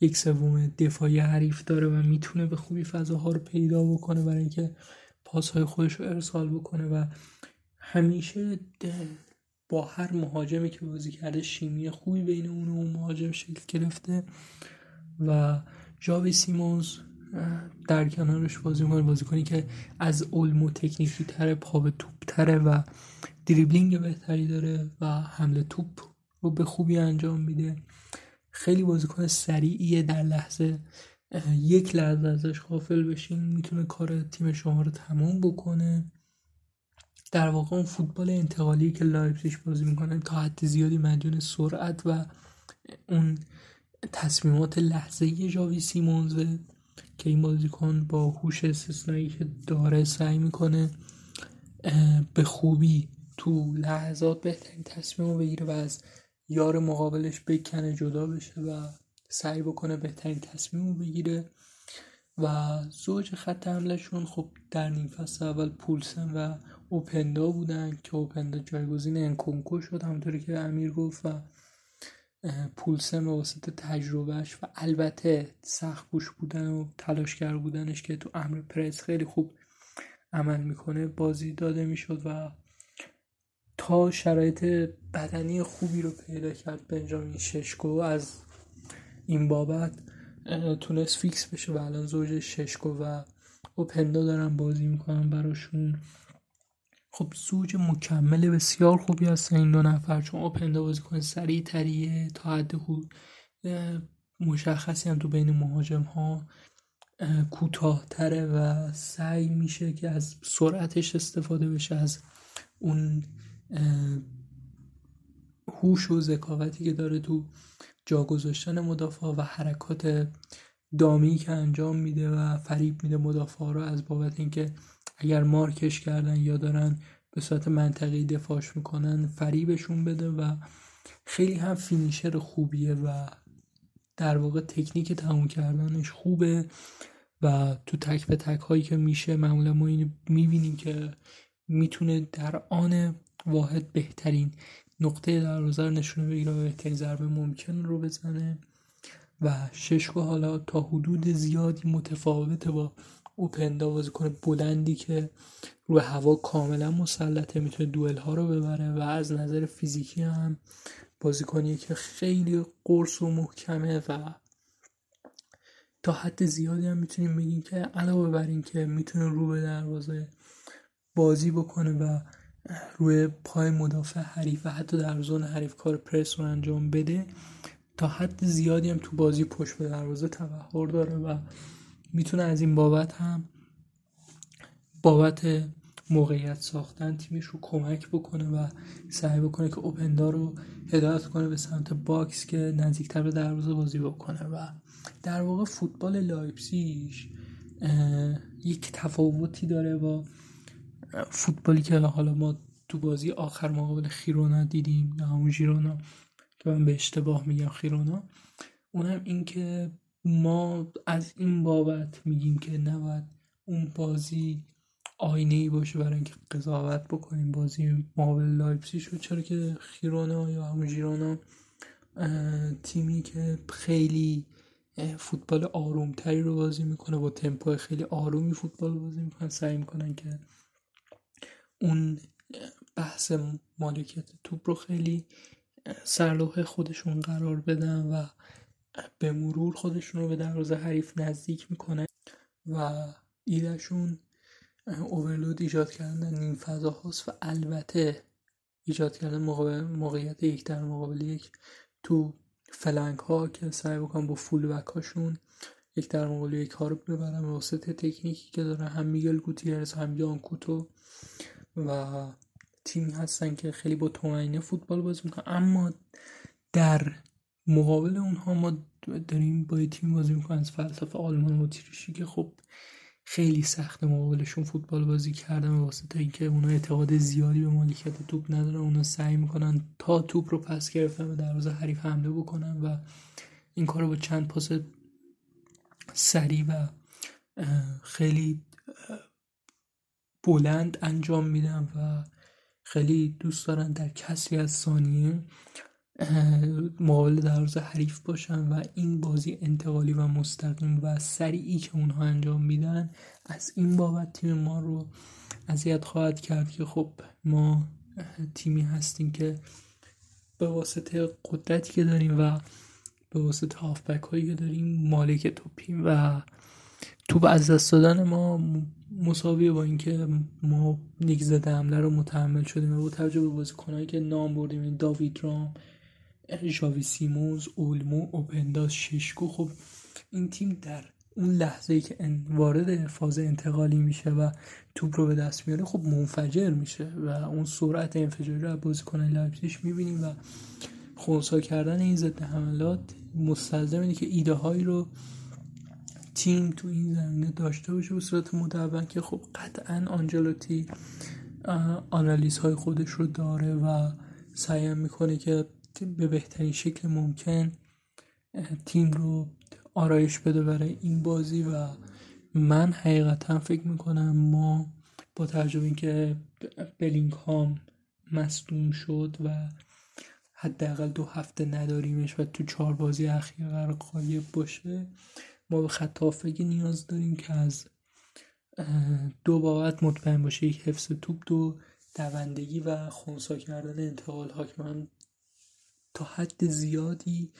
یک سوم دفاعی حریف داره و می‌تونه به خوبی فضاها رو پیدا بکنه برای اینکه پاس های خودش رو ارسال بکنه و همیشه با هر مهاجمی که بازی کرده شیمی خوبی بین اون و اون مهاجم شکل گرفته و جاوی سیمونز در کنارش بازی می‌کنه بازی کنی که از علم و تکنیکی تره پا به توپ تره و دریبلینگ بهتری داره و حمله توپ رو به خوبی انجام میده. خیلی بازیکن سریعیه در لحظه یک لحظه ازش غافل بشین می‌تونه کار تیم شما رو تمام بکنه. در واقع اون فوتبال انتقالی که لایپزیگ بازی می‌کنه تا حد زیادی مدیون سرعت و اون تصمیمات لحظه‌ای جاوی سیمونز که این بازیکن با هوش استثنایی که داره سعی می‌کنه به خوبی تو لحظات بهترین تصمیم رو بگیره و از یار مقابلش بکنه جدا بشه و سعی بکنه بهترین تصمیم رو بگیره و زوج خط خب در نیم فصل اول پولسن و اوپندا بودن که اوپندا جایگزین انکونکو شد همونطوری که امیر گفت و پولسن به تجربهش و البته سخت گوش بودن و تلاشگر بودنش که تو امر پرس خیلی خوب عمل می‌کنه بازی داده می‌شد و شرایط بدنی خوبی رو پیدا کرد بنجامین ششکو از این بابت تونست فیکس بشه و الان زوج ششکو و اوپندا دارن بازی می‌کنن براشون. خب زوج مکمل بسیار خوبی هستن این دو نفر چون اوپندا بازی کنه سریع تریه تا حد خوب مشخصی هم تو بین مهاجم ها کوتاه تره و سعی میشه که از سرعتش استفاده بشه از اون هوش و ذکاوتی که داره تو جا گذاشتن مدافع و حرکات دامی که انجام میده و فریب میده مدافع رو از بابت اینکه اگر مارکش کردن یا دارن به صورت منطقی دفاعش می‌کنن فریبشون بده و خیلی هم فینیشر خوبیه و در واقع تکنیک تموم کردنش خوبه و تو تک به تک هایی که میشه معمولا ما اینو می‌بینیم که می‌تونه در آن واحد بهترین نقطه دروازه رو نشونه بگیره و بهترین ضربه ممکن رو بزنه. و ششکو حالا تا حدود زیادی متفاوته با اوپندا کنه. بلندی که رو هوا کاملا مسلطه می‌تونه دوئل ها رو ببره و از نظر فیزیکی هم بازیکنی که خیلی قرص و محکمه و تا حد زیادی هم می‌تونیم بگیم که علاوه بر این که می‌تونه رو به دروازه بازی بکنه و روی پای مدافع حریف و حتی در zone حریف کار پرس رو انجام بده تا حد زیادی هم تو بازی پشت به دروازه تبحر داره و می‌تونه از این بابت هم بابت موقعیت ساختن تیمش رو کمک بکنه و سعی بکنه که اوپندا رو هدایت کنه به سمت box که نزدیکتر به دروازه بازی بکنه و در واقع فوتبال لایپزیگ یک تفاوتی داره با فوتبالی که حالا ما تو بازی آخر مقابل خیرونا دیدیم یا همون ژیرونا که من به اشتباه میگم خیرونا. اونم این که ما از این بابت میگیم که نباید اون بازی آینه ای باشه برای اینکه قضاوت بکنیم بازی مقابل لایپسی شد چرا که خیرونا یا همون ژیرونا تیمی که خیلی فوتبال آرومتری رو بازی می‌کنه با تمپو خیلی آرومی فوتبال بازی می‌کنن. سعی می‌کنن که اون بحث مالکیت توپ رو خیلی سرلوح خودشون قرار بدن و به مرور خودشون رو به دروازه حریف نزدیک می‌کنه و ایدهشون اوورلود ایجاد کردن این فضا هاست و البته ایجاد کردن موقعیت یک در مقابل یک تو فلنگ ها که سعی بکنن با فول بک هاشون یک در مقابل یک ها رو ببرن. واسطه تکنیکی که داره هم میگل گوتیرز هم یان کوتو. و تیمی هستن که خیلی با تومینه فوتبال بازی می‌کنن. اما در مقابل اونها ما داریم با تیم بازی می‌کنن از فلسفه آلمان و تیریشی که خب خیلی سخت مقابلشون فوتبال بازی کردن واسطه اینکه اونا اعتقاد زیادی به مالکیت توپ ندارن اونا سعی می‌کنن تا توپ رو پس گرفتن و دروازه حریف حمله بکنن و این کار رو با چند پاس سریع و خیلی بلند انجام میدن و خیلی دوست دارن در کسری از ثانیه مقابل دروازه حریف باشن و این بازی انتقالی و مستقیم و سریعی که اونها انجام میدن از این بابت تیم ما رو اذیت خواهد کرد که خب ما تیمی هستیم که به واسطه قدرتی که داریم و به واسطه هافبک هایی که داریم مالک توپیم و توپ از دست دادن ما مساویه با اینکه ما یک ضد حمله رو متحمل شدیم و با توجه به بازیکنهایی که نام بردیم این داوید رام ژاوی سیمونز اولمو اوپندا شسکو خب این تیم در اون لحظه ای که وارد فاز انتقالی میشه و توپ رو به دست میاره خب منفجر میشه و اون سرعت انفجاری رو بازیکن لایپزیگ می‌بینیم و خونسا کردن این ضد حملات مستلزم اینه که ایده رو تیم تو این زمینه داشته باشه به صورت مدون که خب قطعا آنجلوتی آنالیز های خودش رو داره و سعی می‌کنه که به بهترین شکل ممکن تیم رو آرایش بده برای این بازی و من حقیقتا فکر می‌کنم ما با توجه اینکه بلینگهام مصدوم شد و حداقل دو هفته نداریمش و تو چهار بازی اخیر قرار قایب باشه ما به خط هافبکی نیاز داریم که از دو بابت مطمئن باشه. یک حفظ توپ دو دوندگی و خونسا کردن انتقال ها که من تا حد زیادی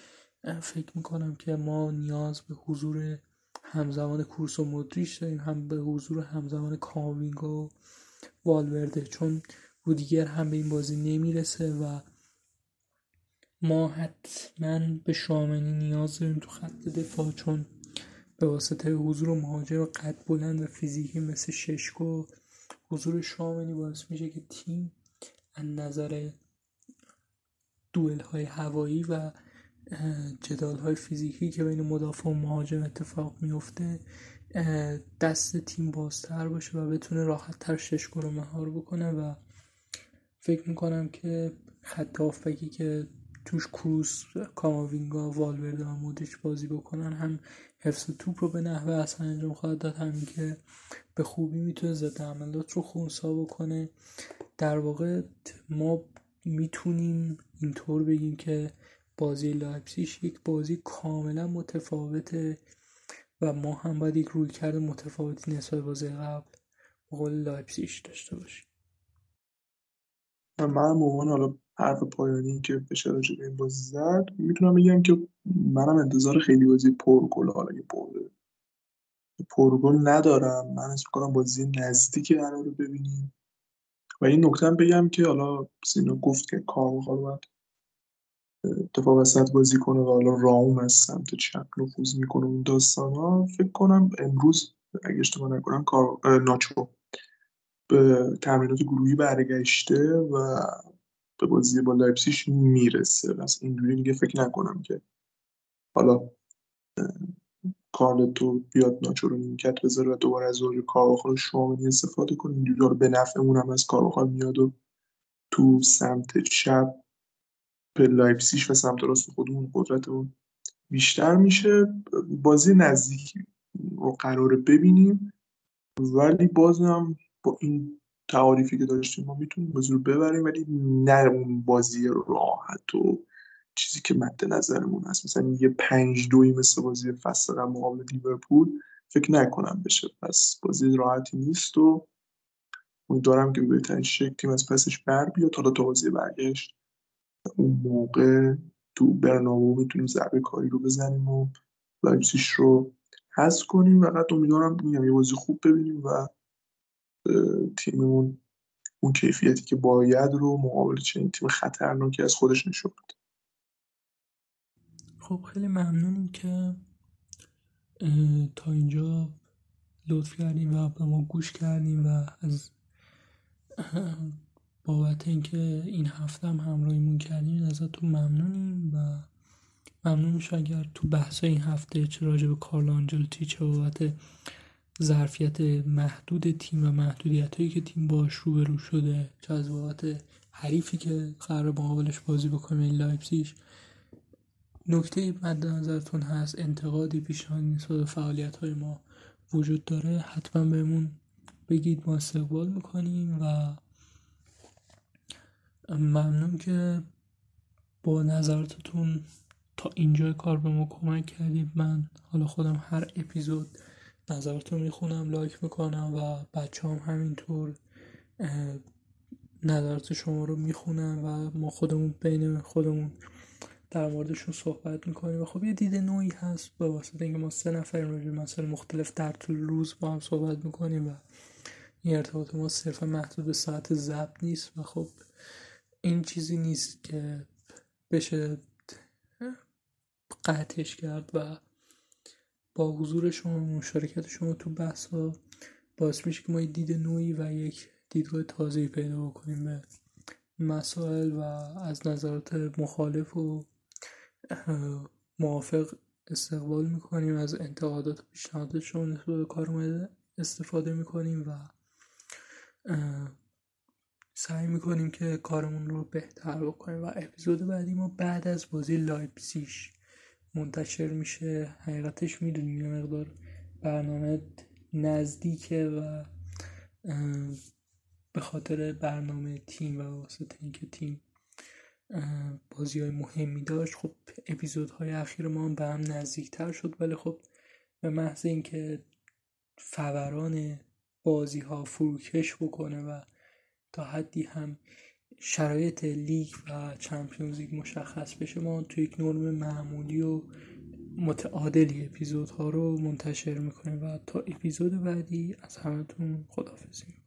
فکر می‌کنم که ما نیاز به حضور همزمان کورس و مدریش داریم. هم به حضور همزمان کامینگا و والورده. چون رودیگر هم به این بازی نمی‌رسه و ما حتما به شامنی نیاز داریم تو خط دفاع. چون به واسطه حضور مهاجم قد بلند و فیزیکی مثل ششکو حضور شامنی باعث میشه که تیم از نظر دوئل های هوایی و جدال های فیزیکی که بین مدافع و مهاجم اتفاق میفته دست تیم بازتر باشه و بتونه راحت تر ششکو رو مهار بکنه و فکر می‌کنم که خط که توش کروس کاماوینگا والورده و مودریچ بازی بکنن. هم حفظ توپ رو به نحوه اصلا انجام خواهد داد همین که به خوبی می‌تونه ضد حملات رو خونسا بکنه. در واقع ما می‌تونیم اینطور بگیم که بازی لایپسیش یک بازی کاملا متفاوته و ما هم باید یک رویکرد متفاوتی نسبت بازی قبل قول لایپسیش داشته باشیم. من عنوان حالا حرف پایانی که بشه راجع به این بازی زد می‌تونم بگم که منم انتظار خیلی بازی پرگل حالا یه برده پرگل ندارم من اسم کنم بازی نزدیک قرار رو ببینیم. و این نکته بگم که حالا سینا گفت که کارواخال باید دفاع وسط بازی کنه و حالا راوم از سمت چپ نفوذ می‌کنه اون داستان ها فکر کنم امروز اگه اشتباه نکنم کار ناچو به تمرینات گروهی برگشته و به بازی با لایپسیش می‌رسه. پس اینجوری دیگه فکر نکنم که. حالا کارلتو بیاد ناچو رو نیمکت بذاره و دوباره از زوج کارواخال شامنی استفاده کنه. اینجوری حالا به نفعمون هم از کارواخال میاد و تو سمت چپ به لایپسیش و سمت راست خودمون قدرتمون بیشتر میشه. بازی نزدیکی رو قراره ببینیم. ولی بازم با این تعاریفی که داشتیم ما می‌تونیم بازی رو ببریم ولی نه اون بازی راحت و چیزی که مد نظرمون هست. مثلا یه پنج دوی مثل بازی فصل مقابل لیورپول فکر نکنم بشه. پس بازی راحتی نیست و امیدوارم که به بهترین شکل تیم از پسش بر بیاد. حالا تا بازی برگشت اون موقع تو برنابو می‌تونیم ضربه کاری رو بزنیم و لایپزیگ رو حذف کنیم. فقط امیدوارم میگم یه بازی خوب ببینیم و تیممون اون کیفیتی که باید رو مقابل چنین تیم خطرناکی از خودش نشون بده. خب خیلی ممنونیم که تا اینجا لطف کردیم و به ما گوش کردیم و از بابت اینکه این هفته هم همراهیمون کردیم ازتون ممنونیم و ممنون میشه اگر تو بحث این هفته چه راجع به کارل آنجلوتی چه بابت ظرفیت محدود تیم و محدودیت هایی که تیم باش روبرو شده بابت حریفی که قرار مقابلش بازی بکنه این لایپزیگ. نکته مد نظرتون هست انتقادی پیشنهادی نسبت به فعالیت های ما وجود داره؟ حتما بهمون بگید ما استقبال می‌کنیم و ممنون که با نظراتتون تا اینجا کار به ما کمک کردید. من حالا خودم هر اپیزود نظراتو می‌خونم لایک می‌کنم و بچه هم همینطور نظرات شما رو می‌خونن و ما خودمون بین خودمون در موردشون صحبت می‌کنیم. و خب یه دید نوعی هست به واسطه اینکه ما سه نفر راجع به مسائل مختلف در طول روز با هم صحبت می‌کنیم و این ارتباط ما صرفا محدود به ساعت ضبط نیست و خب این چیزی نیست که بشه قطعش کرد و با حضور شما و مشارکت شما تو بحث ها باعث میشه که ما یه دید نوعی و یک دیدگاه تازه‌ای پیدا بکنیم به مسائل و از نظرات مخالف و موافق استقبال می‌کنیم از انتقادات و پیشنهادات شما نسبت به کار استفاده می‌کنیم و سعی می‌کنیم که کارمون رو بهتر بکنیم. و اپیزود بعدی ما بعد از بازی لایپسیش منتشر میشه. حقیقتش می‌دونیم یه مقدار برنامه نزدیکه و به خاطر برنامه تیم و واسطه اینکه تیم بازی های مهمی داشت خب اپیزود های اخیر ما هم به هم نزدیکتر شد. ولی خب به محض اینکه فوران بازی ها فروکش بکنه و تا حدی هم شرایط لیگ و چمپیونز لیگ مشخص بشه ما تو یک نرم معمولی و متعادلی اپیزودها رو منتشر می‌کنیم و تا اپیزود بعدی از همتون خدافزیم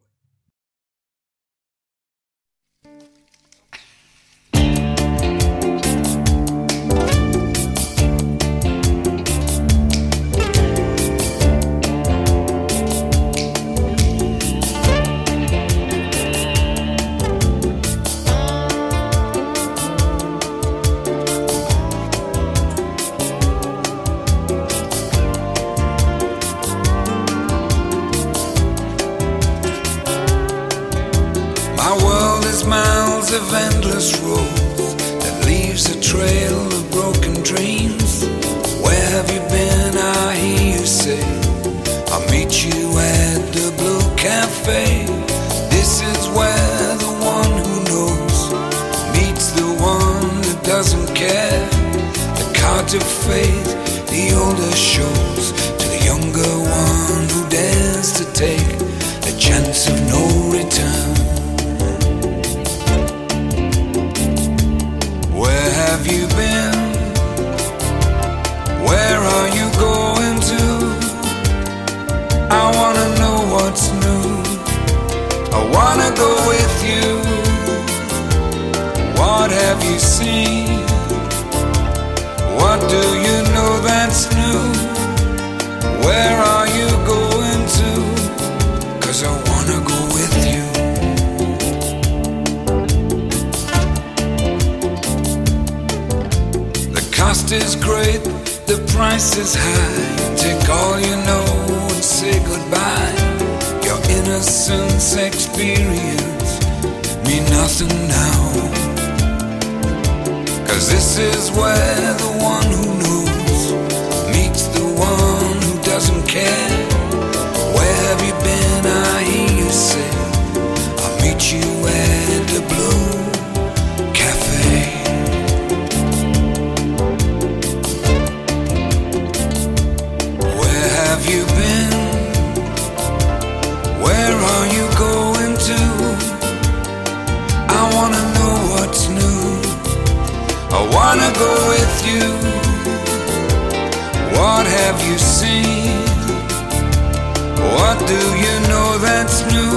do you know that's new?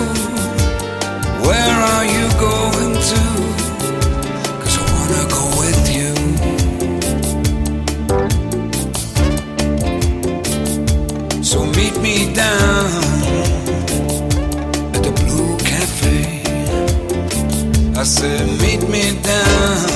Where are you going to? Cause I wanna go with you. So meet me down at the Blue Cafe. I said, meet me down.